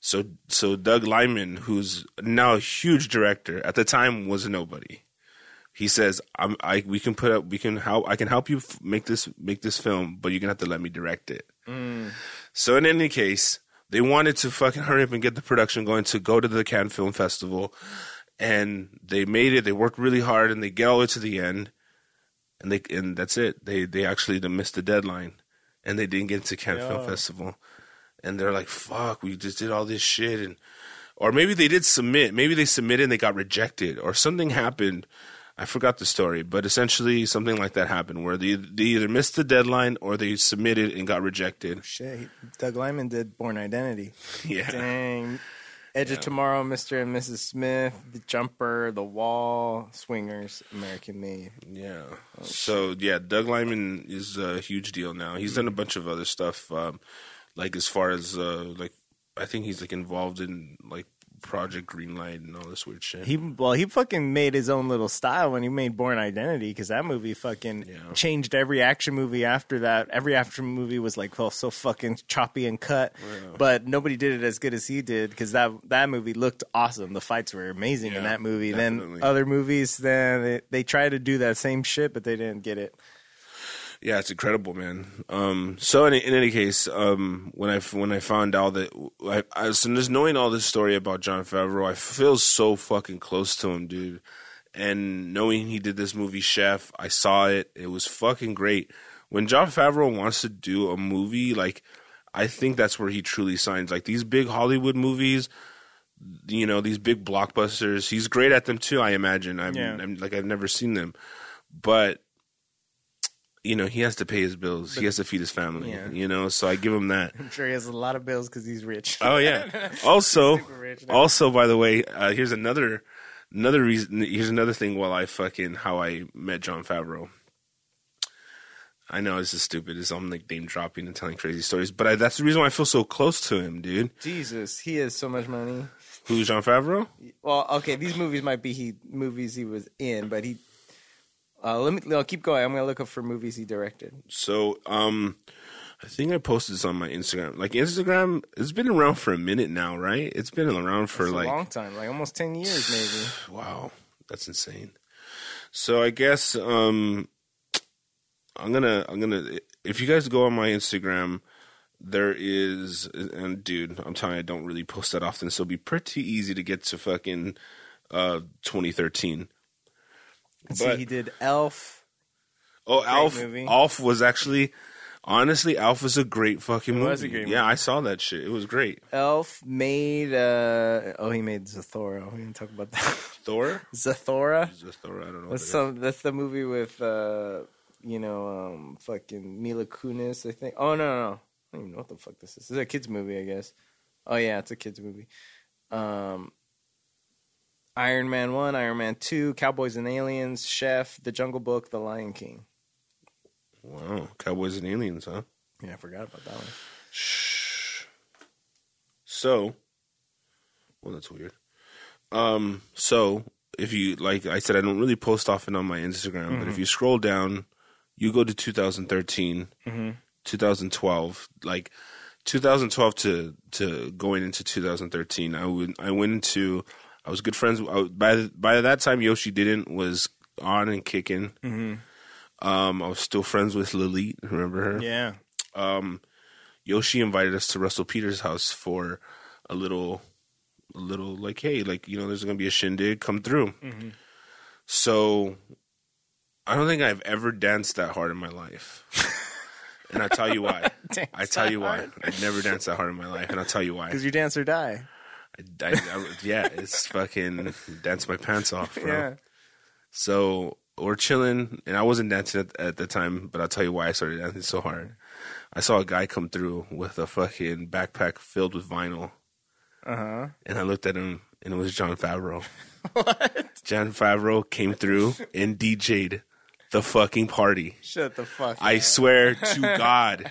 So so Doug Liman, who's now a huge director, at the time was a nobody. He says, "I'm I we can put up we can help I can help you f- make this make this film, but you're gonna have to let me direct it." So in any case, they wanted to fucking hurry up and get the production going to go to the Cannes Film Festival, and they made it. They worked really hard, and they get all the way to the end, and they and that's it. They they actually missed the deadline, and they didn't get into Cannes Film Festival, and they're like, "Fuck, we just did all this shit," and or maybe they did submit. Maybe they submitted and they got rejected, or something happened. I forgot the story, but essentially something like that happened where they they either missed the deadline or they submitted and got rejected. Shit, Doug Liman did Born Identity. Yeah. Dang. Edge of Tomorrow, Mr. and Mrs. Smith, The Jumper, The Wall, Swingers, American Made. Yeah. so yeah, Doug Liman is a huge deal now. He's done a bunch of other stuff, um, like as far as uh, like I think he's like involved in like Project Greenlight and all this weird shit. He well, he fucking made his own little style when he made Born Identity because that movie fucking Yeah. changed every action movie after that. Every action movie was like well, so fucking choppy and cut, but nobody did it as good as he did because that that movie looked awesome. The fights were amazing in that movie. definitely. Then other movies, then they, they tried to do that same shit, but they didn't get it. Yeah, it's incredible, man. Um, so in, in any case, um, when I when I found out that I, I so just knowing all this story about Jon Favreau, I feel so fucking close to him, dude. And knowing he did this movie Chef, I saw it. It was fucking great. When Jon Favreau wants to do a movie, like I think that's where he truly signs. Like these big Hollywood movies, you know, these big blockbusters. He's great at them too. I imagine. I'm, Yeah. I'm like I've never seen them, but you know, he has to pay his bills. he has to feed his family. Yeah. You know, so I give him that. I'm sure he has a lot of bills because he's rich. Oh yeah. Also, rich also by the way, uh, here's another another reason. Here's another thing. While I fucking how I met Jon Favreau. I know this is stupid. It's I'm like name dropping and telling crazy stories, but I, that's the reason why I feel so close to him, dude. Jesus, he has so much money. Who's Jon Favreau? Well, okay, these movies might be he movies he was in, but he. Uh, let me. I'll keep going. I'm gonna look up for movies he directed. So, um, I think I posted this on my Instagram. Like Instagram, it's been around for a minute now, right? It's been around for like a long time, like almost ten years, maybe. Wow, that's insane. So I guess um I'm gonna I'm gonna if you guys go on my Instagram, there is and dude, I'm telling you, I don't really post that often, so it'll be pretty easy to get to fucking uh 2013. Let's see, But- he did Elf. Oh, Alf movie. Alf was actually honestly Alf was a great fucking It movie. great yeah, movie. I saw that shit. It was great. Elf made. uh Oh, he made Zathora. We didn't talk about that. Thor? Zathora. Zathura, I don't know. what That's is. some. That's the movie with, uh you know, um fucking Mila Kunis. I think. Oh no, no, no. I don't even know what the fuck this is. This is a kids movie, I guess. Oh yeah, it's a kids movie. Um. Iron Man one, Iron Man two, Cowboys and Aliens, Chef, The Jungle Book, The Lion King. Wow, Cowboys and Aliens, huh? Yeah, I forgot about that one. Shh. So, well, that's weird. Um, so if you like, I said I don't really post often on my Instagram, but if you scroll down, you go to 2013, 2012, like 2012 to to going into 2013. I would I went into I was good friends I, by by that time Yoshi didn't was on and kicking. Um, I was still friends with Lilith. Remember her? Yeah. um, Yoshi invited us to Russell Peters' house for a little, a little like, hey, like you know, there's gonna be a shindig, come through. So, I don't think I've ever danced that hard in my life, and I'll tell you why. I tell you why. I'd never danced that hard in my life, and I'll tell you why. Because you dance or die. I, I, I- yeah, it's fucking dance my pants off, bro. Yeah. So we're chilling, and I wasn't dancing at, at the time, but I'll tell you why I started dancing so hard. I saw a guy come through with a fucking backpack filled with vinyl, Uh huh. and I looked at him, and it was Jon Favreau. what? Jon Favreau came through and DJ'd the fucking party. Shut the fuck. Up. I up. swear to God,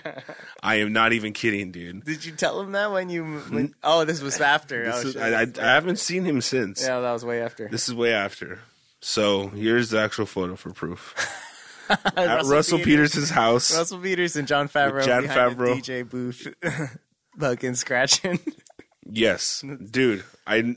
I am not even kidding, dude. Did you tell him that when you? When, oh, this was after. This oh, is. I, I, I haven't seen him since. yeah, that was way after. This is way after. So here's the actual photo for proof. At Russell Russell, Peters. Peters' house. Russell Peters and Jon Favreau Jon Favreau. DJ booth, fucking scratching. Yes, dude. I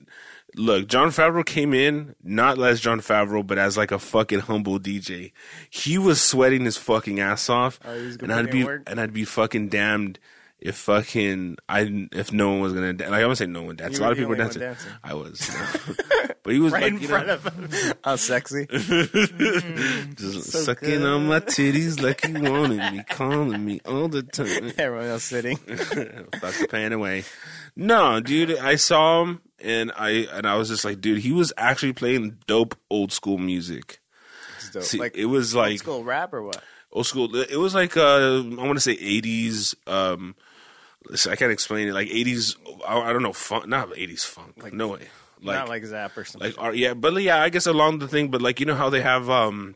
look. Jon Favreau came in not as Jon Favreau, but as like a fucking humble DJ. He was sweating his fucking ass off, Oh, and I'd be work? and I'd be fucking damned if fucking I if no one was gonna dan- like I would say no one danced. A lot of people were dancing. dancing. I was, but he was right like, in you front know, of him. How sexy. just mm, so sucking good. on my titties like he wanted me, calling me all the time. Everyone else sitting. Fuck the pan away. No, dude, I saw him and I and I was just like, dude, he was actually playing dope old school music. Dope. See, like it was like old school rap or what? old school. It was like uh, I want to say eighties. Um, I can't explain it. Like eighties. I, I don't know. Funk, not eighties funk. Like- no way. Like Not like Zap or something. like yeah, but yeah, I guess along the thing. But like you know how they have um.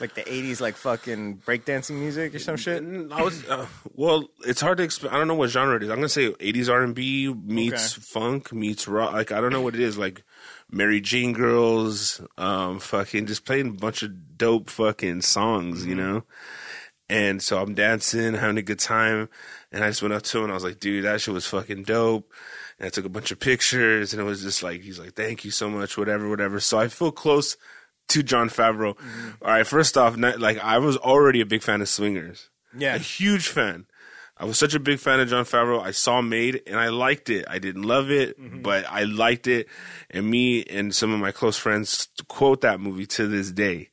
Like the '80s, like fucking breakdancing music or some shit. I was uh, well. It's hard to explain. I don't know what genre it is. I'm gonna say 80s R&B meets Okay. funk meets rock. Like I don't know what it is. Like Mary Jane girls, um, fucking just playing a bunch of dope fucking songs, you know. And so I'm dancing, having a good time, and I just went up to him and I was like, "Dude, that shit was fucking dope." And I took a bunch of pictures, and it was just like he's like, "Thank you so much, whatever, whatever." So I feel close to Jon Favreau. All right, first off, not, like I was already a big fan of Swingers Yeah, a huge fan. I was such a big fan of Jon Favreau. I saw Made and I liked it. I didn't love it, Mm-hmm. but I liked it. And me and some of my close friends quote that movie to this day.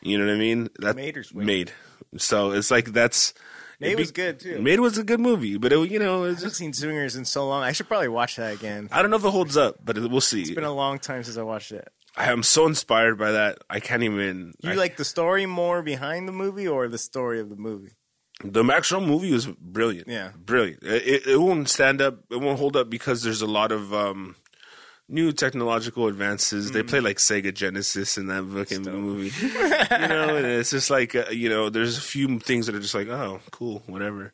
You know what I mean? That Made or Swingers? Made. So it's like that's. Made was good, too. Made was a good movie, but it, you know, it's I haven't just. seen Swingers in so long. I should probably watch that again. I don't know if it holds up, but it, we'll see. It's been a long time since I watched it. I am so inspired by that. I can't even. You I- like the story more behind the movie or the story of the movie? The actual movie was brilliant. Yeah. brilliant. It, it, won't stand up. It won't hold up because there's a lot of um, new technological advances. They play like Sega Genesis in that fucking movie. you know, and it's just like uh, you know, there's a few things that are just like, oh, cool, whatever.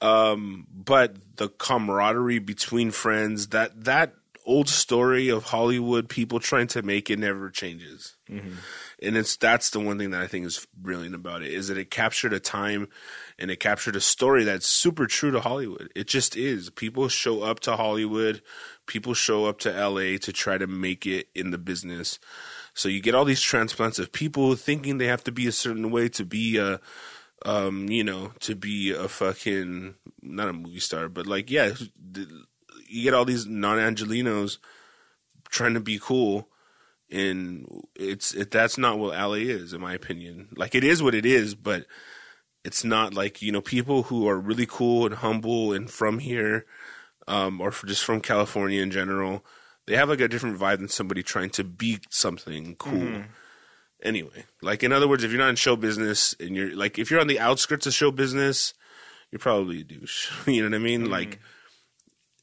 Um, but the camaraderie between friends, that that old story of Hollywood people trying to make it never changes and it's that's the one thing that I think is brilliant about it is that it captured a time and it captured a story that's super true to Hollywood. It just is. People show up to Hollywood, people show up to LA to try to make it in the business. So you get all these transplants of people thinking they have to be a certain way to be a um, you know, to be a fucking not a movie star, but like yeah, you get all these non-angelinos trying to be cool and it's it, that's not what LA is, in my opinion. Like it is what it is, but it's not like you know people who are really cool and humble and from here, um, or just from California in general. They have like a different vibe than somebody trying to be something cool. Anyway, like in other words, if you're not in show business and you're like if you're on the outskirts of show business, you're probably a douche. you know what I mean? Like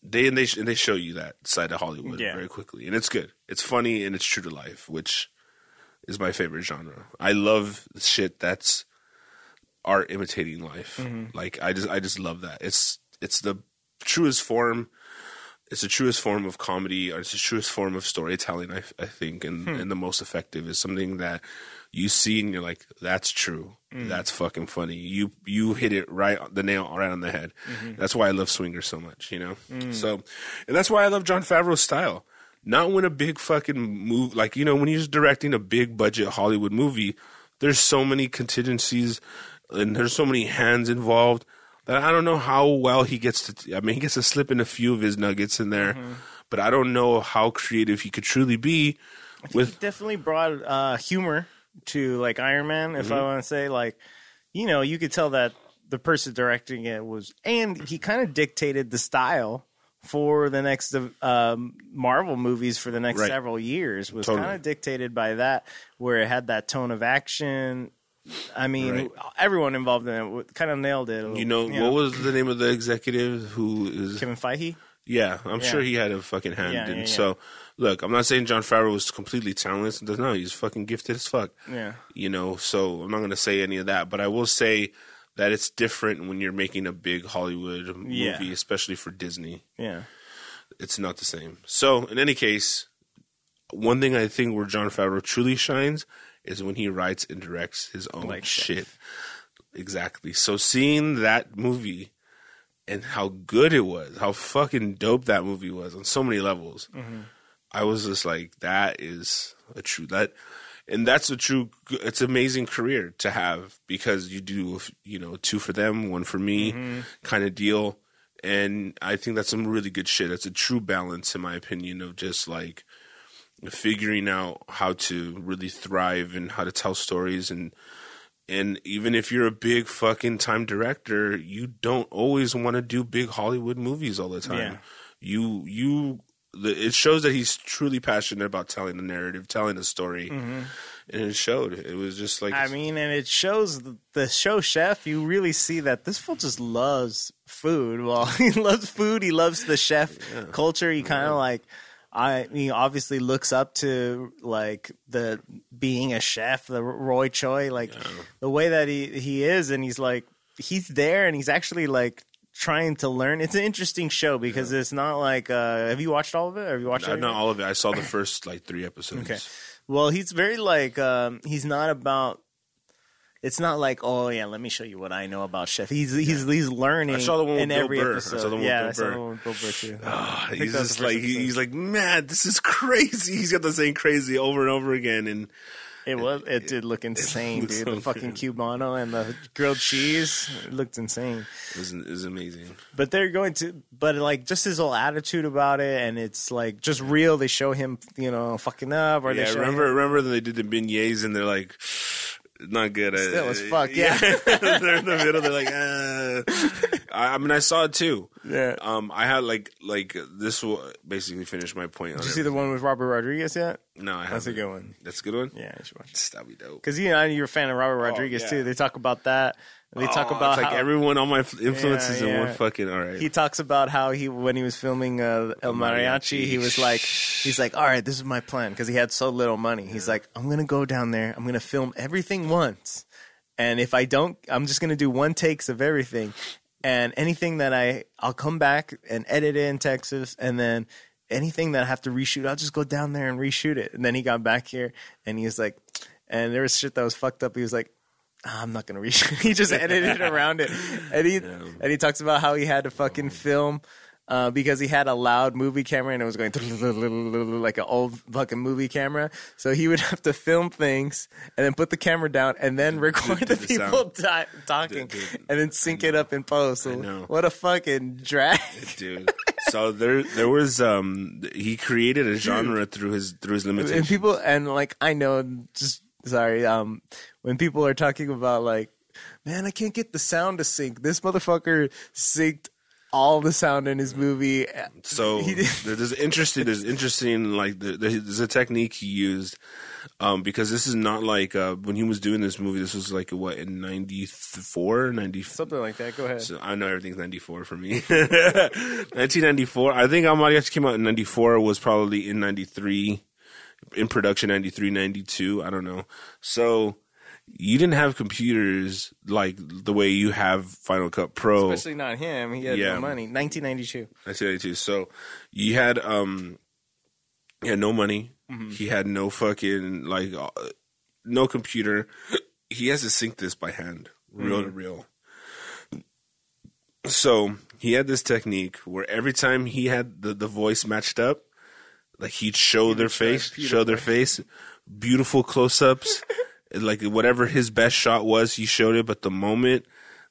they and they and they show you that side of Hollywood Yeah. very quickly, and it's good. It's funny and it's true to life, which is my favorite genre. I love shit that's art imitating life. Mm-hmm. Like I just I just love that. It's it's the truest form. It's the truest form of comedy, or it's the truest form of storytelling. I, I think, and hmm. and the most effective is something that you see and you're like, that's true. Mm. That's fucking funny. You you hit it right on the nail right on the head. Mm-hmm. That's why I love swingers so much. You know. Mm. So, and that's why I love Jon Favreau's style. Not when a big fucking move like you know when he's directing a big budget Hollywood movie. There's so many contingencies and there's so many hands involved that I don't know how well he gets to. I mean, he gets to slip in a few of his nuggets in there, mm-hmm. but I don't know how creative he could truly be with. definitely brought uh, humor to like Iron Man. If I Mm-hmm. want to say like, you know, you could tell that the person directing it was, and he kind of dictated the style for the next um, Marvel movies for the next Right. several years. Was Totally. kind of dictated by that, where it had that tone of action. I mean, Right. everyone involved in it kind of nailed it. You know, what was the name of the executive who is? Kevin Feige? Yeah, I'm Yeah. sure he had a fucking hand. Yeah, and yeah, so, look, I'm not saying Jon Favreau was completely talentless. No, he's fucking gifted as fuck. Yeah. You know, so I'm not going to say any of that, but I will say that it's different when you're making a big Hollywood movie, especially for Disney. Yeah. It's not the same. So, in any case, one thing I think where Jon Favreau truly shines is when he writes and directs his own Like shit. Exactly. So, seeing that movie and how good it was, how fucking dope that movie was on so many levels, mm-hmm. I was just like, that is a true that. And that's a true. It's amazing career to have because you do, you know, two for them, one for me, mm-hmm. kind of deal. And I think that's some really good shit. That's a true balance, in my opinion, of just like figuring out how to really thrive and how to tell stories and and even if you're a big fucking time director, you don't always want to do big Hollywood movies all the time. Yeah. You you the, it shows that he's truly passionate about telling the narrative, telling the story, mm-hmm. and it showed. It was just like I mean, and it shows the, the show chef. You really see that this fool just loves food. Well, he loves food. He loves the chef culture. He kind of like, I mean, obviously looks up to like the being a chef, the Roy Choi, like the way that he he is, and he's like he's there, and he's actually like trying to learn. It's an interesting show because it's not like. uh Have you watched all of it? Have you watched it? not all of it. I saw the first like three episodes. Okay. Well, he's very like um he's not about it's not like oh yeah, let me show you what I know about chef. He's he's he's learning I saw the one with in Bill every Burr. I saw the one with yeah, Bill I saw Burr. the one with Bill Burr too. Ah, I think he's that was just the first like episode. he's like man, this is crazy. He's got the same crazy over and over again, and it was it did look insane, dude. so the fucking cubano and the grilled cheese it looked insane. it was, it was amazing. But they're going to, but like just his whole attitude about it, and it's like just real. They show him, you know, fucking up, or they Yeah, show remember him, remember that they did the beignets and they're like not good at Still as fuck, yeah. they're in the middle. They're like, uh. I, I mean, I saw it too. Yeah. Um, I had like like this will basically finish my point. Did you see the one with Robert Rodriguez yet? No, I That's a haven't. good one. That's a good one. Yeah, you should watch it. that'd be dope. Because you know you're a fan of Robert Rodriguez yeah. too. They talk about that. They talk Oh, about it's like how everyone, all my influences Yeah, in yeah. one fucking. All right. he talks about how he when he was filming uh, El Mariachi, he was like he's like, all right, this is my plan because he had so little money. He's like, I'm gonna go down there. I'm gonna film everything once, and if I don't, I'm just gonna do one takes of everything, and anything that I I'll come back and edit it in Texas, and then. Anything that I have to reshoot, I'll just go down there and reshoot it. And then he got back here and he was like, and there was shit that was fucked up. He was like, "Ah, I'm not gonna reshoot. he just edited around it, and he and he talks about how he had to fucking film uh, because he had a loud movie camera and it was going like an old fucking movie camera. So he would have to film things and then put the camera down and then record the the people ti talking Dude, dude. and then sync it up in post. So what a fucking drag! dude. So there, there was um, he created a genre through his through his limitations. and people and like I know just sorry um when people are talking about like man I can't get the sound to sync this motherfucker synced all the sound in his movie So He did- there- there's interesting, there's interesting like there's a technique he used um, because this is not like uh, when he was doing this movie. This was like what in 94, 90, something like that go ahead So I know everything's 94 for me. 1994. I think Mariachi came out in 94. Was probably in 93. In production 93, 92. I don't know. So you didn't have computers like the way you have Final Cut Pro. especially not him he had Yeah. no money 1992 1992. So you had um, he had no money. He had no fucking like uh, no computer. He has to sync this by hand, reel to reel. So he had this technique where every time he had the, the voice matched up, like he'd show their face, show their face, beautiful close ups, like whatever his best shot was, he showed it. But the moment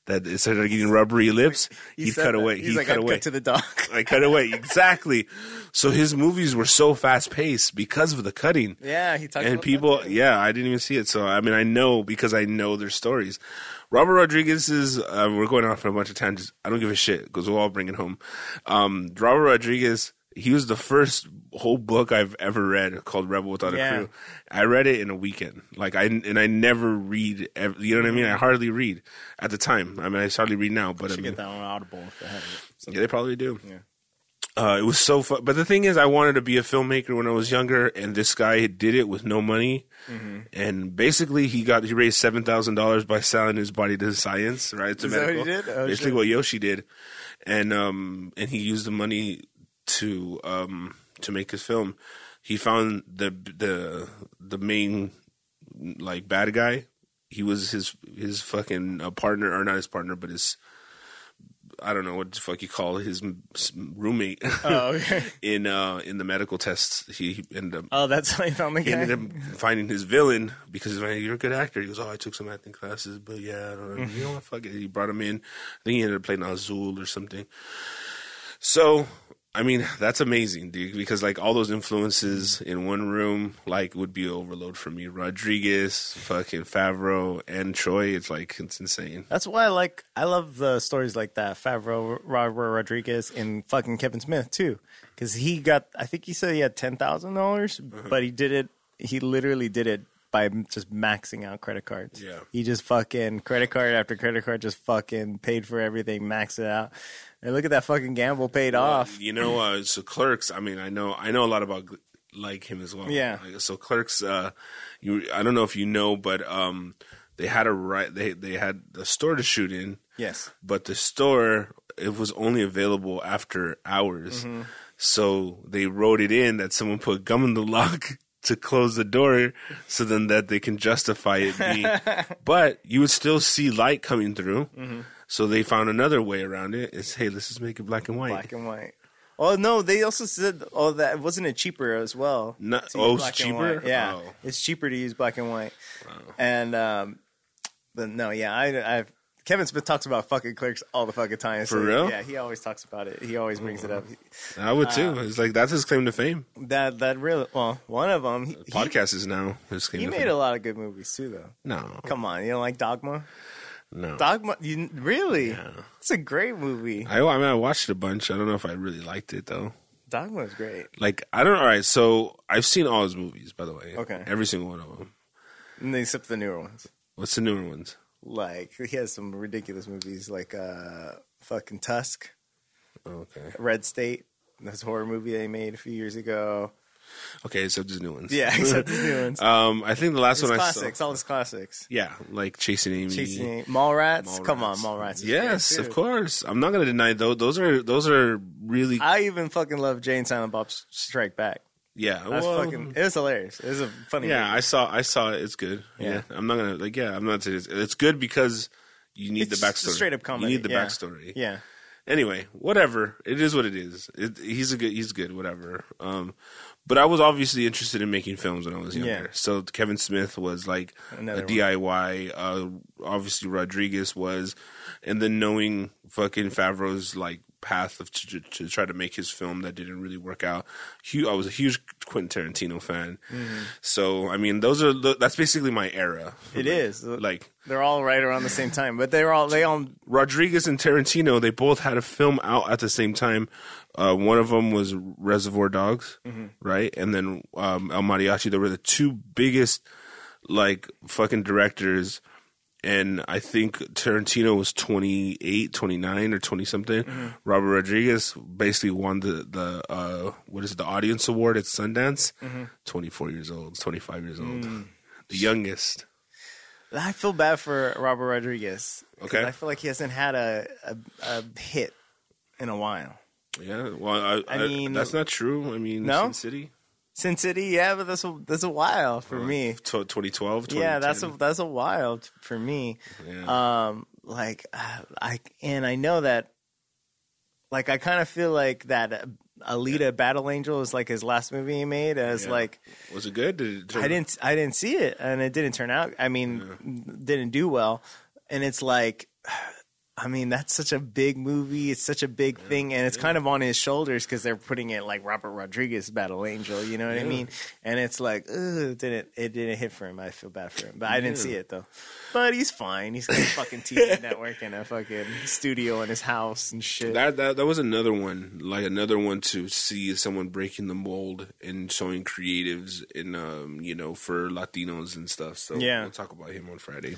that it started getting rubbery lips, He he'd cut that. away. He's He'd like, cut I'd away. cut to the dog. I cut away exactly. So his movies were so fast paced because of the cutting. yeah, he talked and people, yeah, I didn't even see it. So I mean, I know because I know their stories. Robert Rodriguez is. Uh, we're going off on a bunch of tangents. I don't give a shit because we'll all bring it home. Um, Robert Rodriguez. He was the first whole book I've ever read called Rebel Without Yeah. a Crew. I read it in a weekend. Like I and I never read. ev- You know what I mean? I hardly read at the time. I mean, I hardly read now. But I should mean, get that on Audible if they have it. So- yeah, they probably do. Yeah. Uh, it was so fun. But the thing is, I wanted to be a filmmaker when I was younger, and this guy did it with no money. Mm-hmm. And basically, he got he raised seven thousand dollars by selling his body to science. Right? To Is that what he medical. did? Oh, basically, shit. what Yoshi did, and um, and he used the money to um to make his film. He found the the the main like bad guy. He was his his fucking uh, partner, or not his partner, but his I don't know what the fuck you call it, his roommate Oh, okay. in uh in the medical tests. He, ended up Oh, that's how he found the he guy. ended up finding his villain because he's like, you're a good actor. He goes, oh, I took some acting classes, but yeah, I don't know. You know what? Fuck it. He brought him in. I think he ended up playing Azul or something. So, I mean, that's amazing, dude, because like all those influences in one room, like would be overload for me. Rodriguez, fucking Favreau, and Troy. It's like it's insane. That's why I like I love the stories like that. Favreau, Robert Rodriguez, and fucking Kevin Smith too, because he got. I think he said he had ten thousand dollars, Uh-huh. but he did it. He literally did it by just maxing out credit cards. Yeah. he just fucking credit card after credit card, just fucking paid for everything, maxed it out. And look at that fucking gamble paid off. You know, uh, so Clerks. I mean, I know, I know a lot about like him as well. Yeah. So Clerks. Uh, you, I don't know if you know, but um, they had a right. They they had a store to shoot in, Yes, but the store it was only available after hours. Mm-hmm. So they wrote it in that someone put gum in the lock to close the door, so then that they can justify it being. but you would still see light coming through. Mm-hmm. So they found another way around it. Is hey, let's just make it black and white. black and white. Oh no, they also said oh that wasn't it cheaper as well. Not- oh, it's cheaper? Yeah, Oh. it's cheaper to use black and white. And um, but no, yeah, I, I've Kevin Smith talks about fucking clerks all the fucking time. For real? Yeah, he always talks about it. He always brings it up. I would too. Uh, it's like that's his claim to fame. That that really well, one of them. He, he, Podcast is now his claim he made fame. a lot of good movies too, though. no, Come on, you don't like Dogma? No. Dogma, you really? It's a great movie. I, I mean, I watched it a bunch. I don't know if I really liked it though. Dogma is great. Like I don't. All right, so I've seen all his movies, by the way. Okay. every single one of them. And except the newer ones. What's the newer ones? Like he has some ridiculous movies, like uh, fucking Tusk, Okay, Red State. That's a horror movie they made a few years ago. Okay, except his new ones. Yeah, except the new ones. Um, I think the last It's one classics, I all his classics. Yeah, like Chasing Amy. Chasing Amy- Mallrats. Mallrats. Come on, Mallrats. Yes, of course. I'm not gonna deny those. Those are those are really I even fucking love Jay and Silent Bob Strike Back. yeah. That's well, fucking. It was hilarious. It was a funny. Yeah, movie. I saw. I saw it. It's good. Yeah, Yeah. I'm not gonna like. Yeah, I'm not. It's, it's good because you need It's the backstory. straight-up comedy, You need the yeah. backstory. yeah. Anyway, whatever. It is what it is. It, he's a good. He's good. Whatever. Um, but I was obviously interested in making films when I was younger. Yeah. So Kevin Smith was like Another a. DIY. Uh, obviously Rodriguez was, and then knowing fucking Favreau's like path of to, to try to make his film that didn't really work out. Hu I was a huge Quentin Tarantino fan. Mm-hmm. So I mean, those are the, that's basically my era. It is. Like They're all right around the same time, but they're all they all Rodriguez and Tarantino, they both had a film out at the same time. Uh, one of them was Reservoir Dogs, Mm-hmm. right? And then um, El Mariachi. They were the two biggest, like, fucking directors. And I think Tarantino was 28, 29 or 20 something. Mm-hmm. Robert Rodriguez basically won the, the uh, what is it, the audience award at Sundance. Mm-hmm. 24 years old, 25 years old. Mm. The youngest. I feel bad for Robert Rodriguez. Okay. I feel like he hasn't had a, a, a hit in a while. Yeah, well, I, I I mean- that's not true. I mean, No? Sin City. Sin City, yeah, but that's a that's a while for me. Tw- 2012, Yeah, that's a 2010. that's a while t- for me. Yeah. Um, like uh, I and I know that, like I kind of feel like that uh, Alita Battle Angel is like his last movie he made. As Yeah. like was it good? Did it I didn't I didn't see it and it didn't turn out. I mean, didn't do well. And it's like I mean, that's such a big movie. It's such a big thing, and it's kind of on his shoulders because they're putting it like Robert Rodriguez Battle Angel. You know what I mean? And it's like, ugh, it didn't it didn't hit for him? I feel bad for him, but I didn't see it though. But he's fine. He's got a fucking TV network and a fucking studio in his house and shit. That, that that was another one, like another one to see someone breaking the mold and showing creatives in, um, you know, for Latinos and stuff. So Yeah. we'll talk about him on Friday.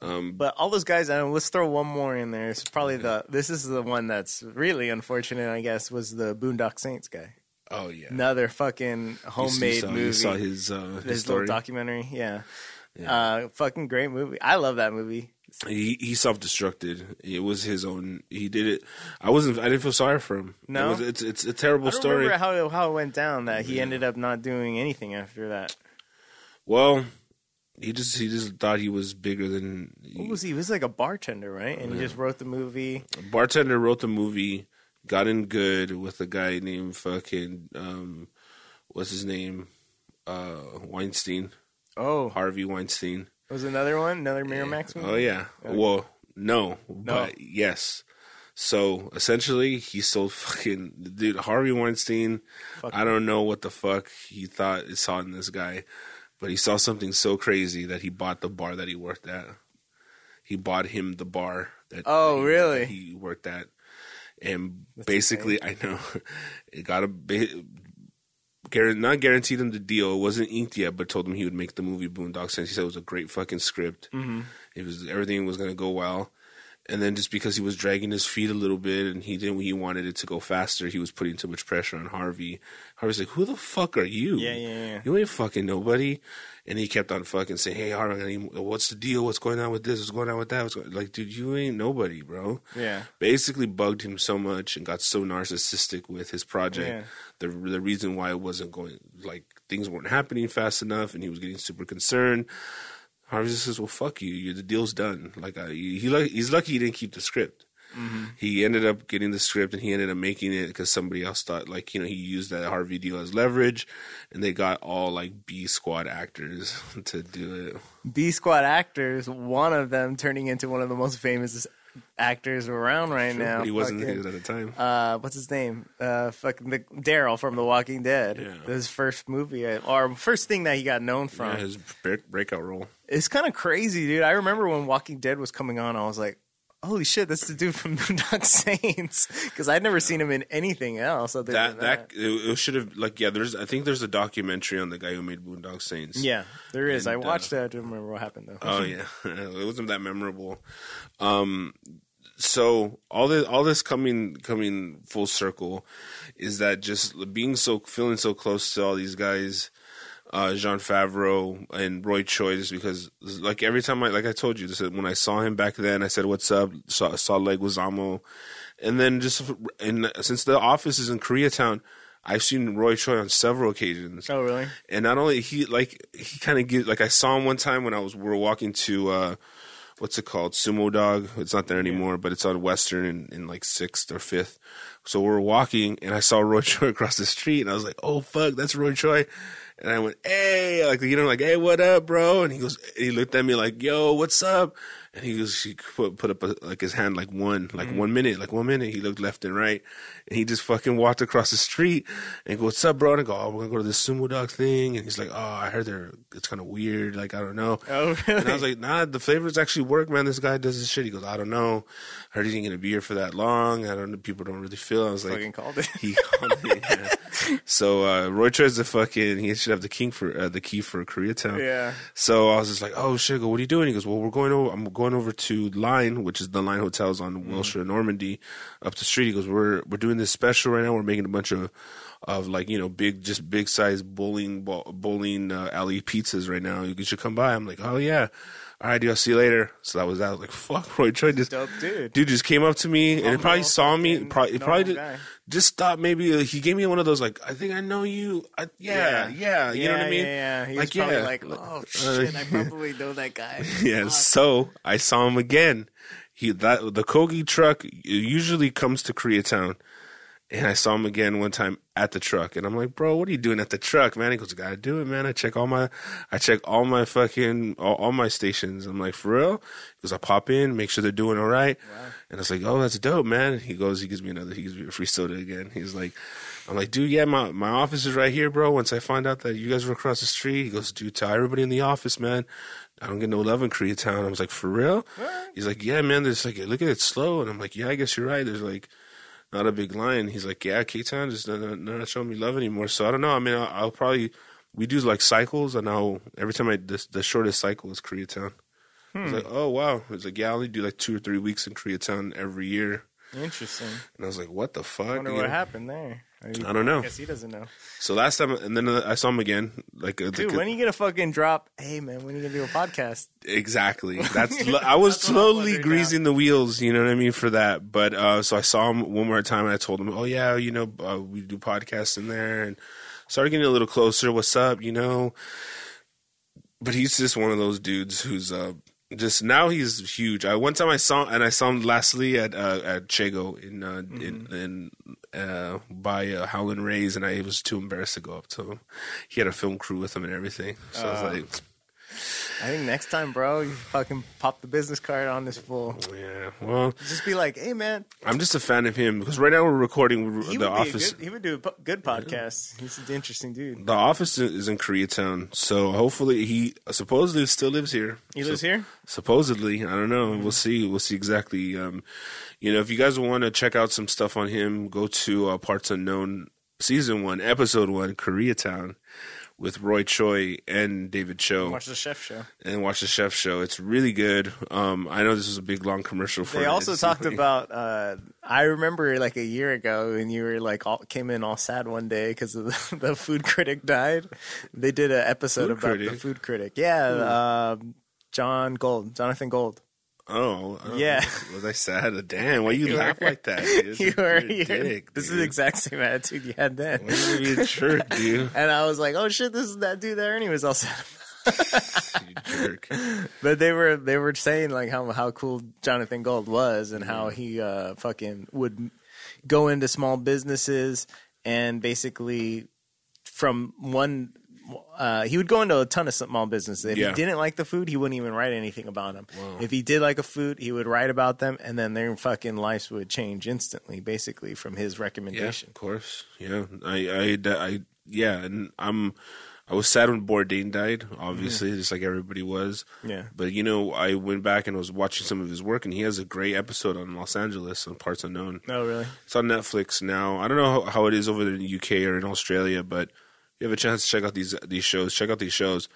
But all those guys, and let's throw one more in there. It's probably the this is the one that's really unfortunate, I guess, was the Boondock Saints guy. Oh yeah, Another fucking You- you homemade saw, movie. You saw his uh, his, his story. little documentary. Yeah. Yeah. Uh, fucking great movie. I love that movie. he he self destructed. It was his own. He did it. I wasn't. I didn't feel sorry for him. No? it was, it's it's a terrible I don't story. remember how how it went down that he ended up not doing anything after that. Well, he just he just thought he was bigger than. What was he? He was like a bartender, right? And he just wrote the movie. bartender wrote the movie, got in good with a guy named fucking um, what's his name, uh, Weinstein, Oh, Harvey Weinstein. was another one, another Miramax movie. Oh yeah. Well, no, but yes. So essentially, he sold fucking dude Harvey Weinstein. Fuck. I don't know what the fuck he thought he saw in this guy, but he saw something so crazy that he bought the bar that he worked at. He bought him the bar that Oh, he, really? that he worked at, and basically, I know it got a guar- not guaranteed him the deal. It wasn't inked yet, but told him he would make the movie Boondock Saints. He said it was a great fucking script. Mm-hmm. It was everything was gonna go well. And then just because he was dragging his feet a little bit and he didn't he wanted it to go faster, he was putting too much pressure on Harvey. Harvey's like, Who the fuck are you? Yeah, yeah, yeah. You ain't fucking nobody. And he kept on fucking saying, Hey Harvey, what's the deal? What's going on with this? What's going on with that? What's going like, dude, you ain't nobody, bro. Yeah. Basically bugged him so much and got so narcissistic with his project. Yeah. The the reason why it wasn't going like things weren't happening fast enough and he was getting super concerned. Harvey says, "Well, fuck you. the deal's done." Like I, he, like he's lucky he didn't keep the script. Mm-hmm. He ended up getting the script and he ended up making it because somebody else thought like you know he used that Harvey deal as leverage, and they got all like B squad actors to do it. B Squad actors, one of them turning into one of the most famous actors around right now. But he wasn't Fucking- at the time. uh, what's his name? Uh, fucking the Daryl from The Walking Dead. Yeah. His first movie, uh, or first thing that he got known from. yeah, his breakout role. It's kind of crazy, dude. I remember when Walking Dead was coming on, I was like, "Holy shit, that's the dude from Boondock Saints," because I'd never seen him in anything else other That than that. that it, should have like yeah. There's I think there's a documentary on the guy who made Boondock Saints. Yeah, there is. I And, uh, watched it. I don't remember what happened though. Oh yeah, it wasn't that memorable. Um, so all this, all this coming coming full circle, is that just being so feeling so close to all these guys, uh, Jon Favreau and Roy Choi, just because like every time I like I told you this when I saw him back then, I said what's up, saw saw Leguizamo, and then just and since the office is in Koreatown. I've seen Roy Choi on several occasions. Oh, really? And not only he like he kind of get like I saw him one time when I was we were walking to uh what's it called Sumo Dog. It's not there anymore, but it's on Western in, in like sixth or fifth. So we're walking and I saw Roy Choi across the street and I was like, oh fuck, that's Roy Choi. And I went, hey, like you know, like hey, what up, bro? And he goes, he looked at me like, yo, what's up? And he goes, he put put up a, like his hand like one, like mm-hmm. one minute, like one minute. He looked left and right, and he just fucking walked across the street and go, what's up, bro? And I go, oh, we're gonna go to this sumo dog thing. And he's like, oh, I heard they're it's kind of weird, like I don't know. Oh, really? And I was like, nah, the flavors actually work, man. This guy does this shit. He goes, I don't know. I heard he ain't gonna be here for that long. I don't know. People don't really feel. I was like, Fucking called it. he called me. yeah. So uh, Roy Choi's the fucking. He should have the king for uh, the key for Koreatown. Yeah. So I was just like, oh shit, go, what are you doing? He goes, well, we're going over. I'm going over to Line, which is the Line Hotels on Mm-hmm. Wilshire, Normandy, up the street. He goes, we're we're doing this special right now. We're making a bunch of of like you know big just big size bowling bowling uh, alley pizzas right now. You should come by. I'm like, oh yeah. All right, dude, I'll see you later. So that was that. I was like, fuck, Roy Choi just dude. dude just came up to me and he probably saw me. Probably, probably guy. just thought maybe uh, he gave me one of those like I think I know you. I, yeah, yeah, you know what I mean. Yeah, yeah. He Like, was probably yeah. like, oh Uh, shit, I probably know that guy. Yeah. Fuck. So I saw him again. He that the Kogi truck usually comes to Koreatown, And I saw him again one time at the truck, and I'm like, "Bro, what are you doing at the truck, man?" He goes, "Gotta do it, man. I check all my, I check all my fucking all, all my stations." I'm like, "For real?" He goes, "I pop in, make sure they're doing all right." And I was like, "Oh, that's dope, man." He goes, he gives me another, he gives me a free soda again. He's like, "I'm like, dude, yeah, my my office is right here, bro. Once I find out that you guys were across the street, he goes, dude, tell everybody in the office, man." I don't get no love in Koreatown. I was like, for real? He's like, yeah, man. There's like, look at it slow, and I'm like, yeah, I guess you're right. There's like, not a big line. He's like, yeah, K Town is not, not, showing me love anymore. So I don't know. I mean, I'll, I'll probably we do like cycles, and I'll every time I the, the shortest cycle is Koreatown. I was hmm. like, oh wow. It's like, yeah, I only do like two or three weeks in Koreatown every year, Interesting. and I was like, what the fuck? I wonder You what know? happened there. I don't know. I guess he doesn't know. So last time, and then I saw him again. Like, uh, Dude, the, when are you gonna fucking drop? Hey man, when are you gonna do a podcast? Exactly. That's I was That's slowly greasing the wheels, you know what I mean, for that. But uh so I saw him one more time and I told him, "Oh yeah, you know, uh, we do podcasts in there." And started getting a little closer. What's up, you know? But he's just one of those dudes who's uh just now he's huge. I one time I saw and I saw him lastly at uh, at Chego in uh, in, in uh, by uh, Howlin' Rays, and I was too embarrassed to go up to him. He had a film crew with him and everything, so I was like, I think next time, bro, you fucking pop the business card on this fool. yeah, well, Just be like, hey man, I'm just a fan of him because right now we're recording he the office. good, he would do a good podcast. He's an interesting dude. The office is in Koreatown, so hopefully he supposedly still lives here. He lives here. Supposedly, I don't know. We'll see. We'll see exactly. Um, you know, if you guys want to check out some stuff on him, go to uh, Parts Unknown season one, episode one, Koreatown, with Roy Choi and David Choe, Watch the chef show. and watch the Chef Show. It's really good. Um, I know this is a big long commercial for. They also talked about. Uh, I remember like a year ago, and you were like all, came in all sad one day because the, the food critic died. They did an episode Food about the food critic. Yeah, um, John Gold, Jonathan Gold. Oh, Yeah. know. Was I sad? Damn, why you, You laugh were- like that? Dude? You were. you- dick, this is the exact same attitude you had then. Why you jerk, dude? And I was like, "Oh shit, this is that dude there." And he was all sad. You jerk. But they were they were saying like how how cool Jonathan Gold was and how he uh fucking would go into small businesses and basically from one uh, he would go into a ton of small businesses. If Yeah. he didn't like the food, he wouldn't even write anything about them. If he did like a food, he would write about them, and then their fucking lives would change instantly, basically from his Yeah, recommendation. of course. Yeah, I, I, I, yeah, and I'm, I was sad when Bourdain died. Obviously, just like everybody was. Yeah. But you know, I went back and was watching some of his work, and he has a great episode on Los Angeles on Parts Unknown. Oh, really? It's on Netflix now. I don't know how, how it is over there in the UK or in Australia, but you have a chance to check out these these shows. Check out these shows.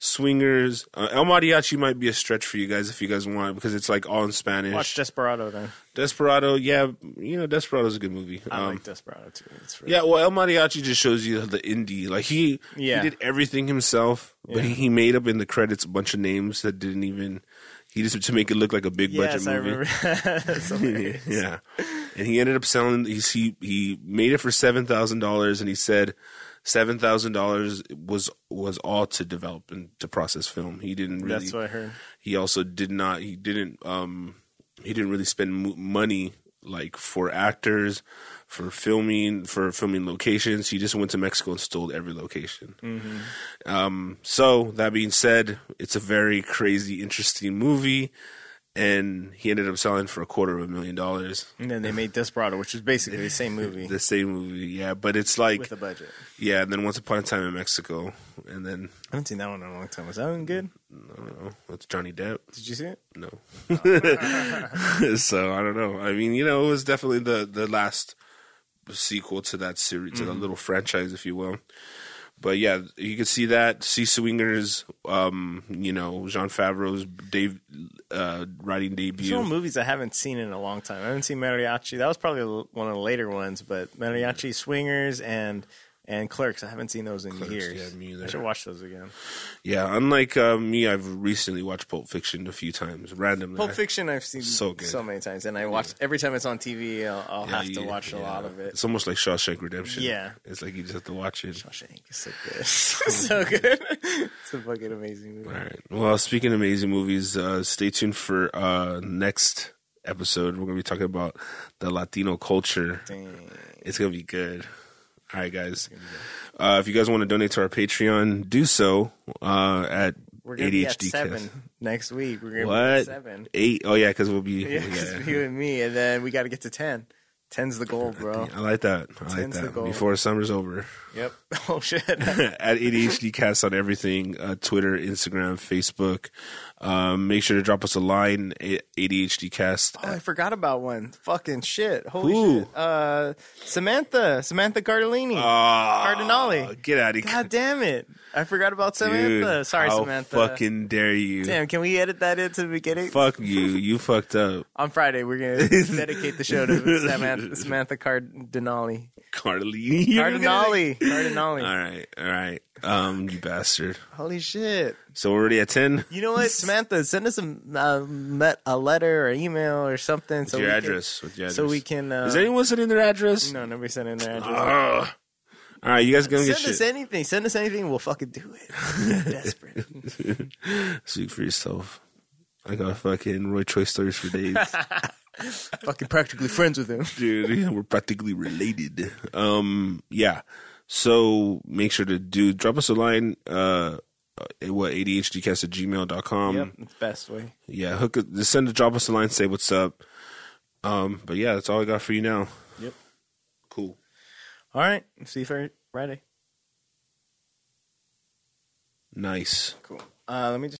Swingers, uh, El Mariachi might be a stretch for you guys if you guys want because it's like all in Spanish. Watch Desperado then. Desperado, yeah, you know Desperado's a good movie. I Um, like Desperado too. It's really yeah, well, El Mariachi just shows you the indie. Like he, Yeah. he did everything himself, but Yeah. he, he made up in the credits a bunch of names that didn't even. He just to make it look like a big budget Yes, I movie. hilarious. yeah, and he ended up selling. He he made it for seven thousand dollars, and he said seven thousand dollars was was all to develop and to process film. He didn't really. That's what I heard. he also did not. He didn't. Um, he didn't really spend mo- money like for actors, for filming, for filming locations. He just went to Mexico and stole every location. Um, so that being said, it's a very crazy, interesting movie, and he ended up selling for a quarter of a million dollars. And then they made Desperado, which is basically the same movie The same movie, yeah, but it's like with a budget. yeah. And then Once Upon a Time in Mexico, and then I haven't seen that one in a long time. Was that one good? I don't know, that's Johnny Depp. Did you see it? No. so I don't know. I mean, you know, it was definitely the the last sequel to that series, to the mm-hmm. little franchise, if you will. But yeah, you can see that. See Swingers, um, you know, Jon Favreau's Dave uh, writing debut. no movies I haven't seen in a long time. I haven't seen Mariachi. That was probably one of the later ones, but Mariachi, Swingers, and and Clerks. I haven't seen those in Clerks, years. yeah, me either. I should watch those again. Yeah, unlike uh, me, I've recently watched Pulp Fiction a few times randomly. Pulp Fiction, I've seen So good. so many times, and I watch every time it's on TV. I'll, I'll Yeah, have to watch a lot of it. It's almost like Shawshank Redemption. Yeah. it's like you just have to watch it. Shawshank is so good, so good. It's a fucking amazing movie. All right. Well, speaking of amazing movies, uh, stay tuned for uh, next episode. We're gonna be talking about the Latino culture. Dang. It's gonna be good. All right, guys. Uh, if you guys want to donate to our Patreon, do so uh, at We're gonna be at ADHD seven Cast. next week. We're gonna be What? at seven. Eight? Oh yeah, because we'll be. Yeah, yeah. you and me, and then we got to get to ten. Ten's the goal, bro. I like that. I like Ten's the that. goal. Before summer's over. Yep. Oh shit. at ADHD Cast on everything uh, Twitter, Instagram, Facebook. Um, make sure to drop us a line, A- ADHD Cast. Oh, I forgot about one. Fucking shit. Holy Who? shit. Uh, Samantha. Samantha Cardellini. Ah, Cardinale. Get out of here. God damn it. I forgot about Dude, Samantha. Sorry, how Samantha. fucking dare you. Damn, can we edit that into the beginning? Fuck you. You fucked up. On Friday, we're going to dedicate the show to Samantha, Samantha Cardinale. Carly. Cardinale. Cardinale. All right. All right. Um, you bastard. Holy shit. So we're already at 10. You know what, Samantha? Send us a, uh, met a letter or email or something. so your we can- address. With your address. so we can. Uh, Is anyone sending their address? No, nobody sending their address. Ugh. All right, you guys gonna get Send us shit. anything. Send us anything. We'll fucking do it. Desperate. Speak for yourself. I got fucking Roy Choi's stories for days. fucking practically friends with him. dude. We're practically related. Um, yeah. So make sure to do drop us a line. Uh, at what ADHDcast at gmail.com. yep, it's best way. Yeah, hook it, just send a drop us a line, say what's up. Um, but yeah, that's all I got for you now. Yep. Cool. All right. See you for Friday. Nice. Cool. Uh, let me just.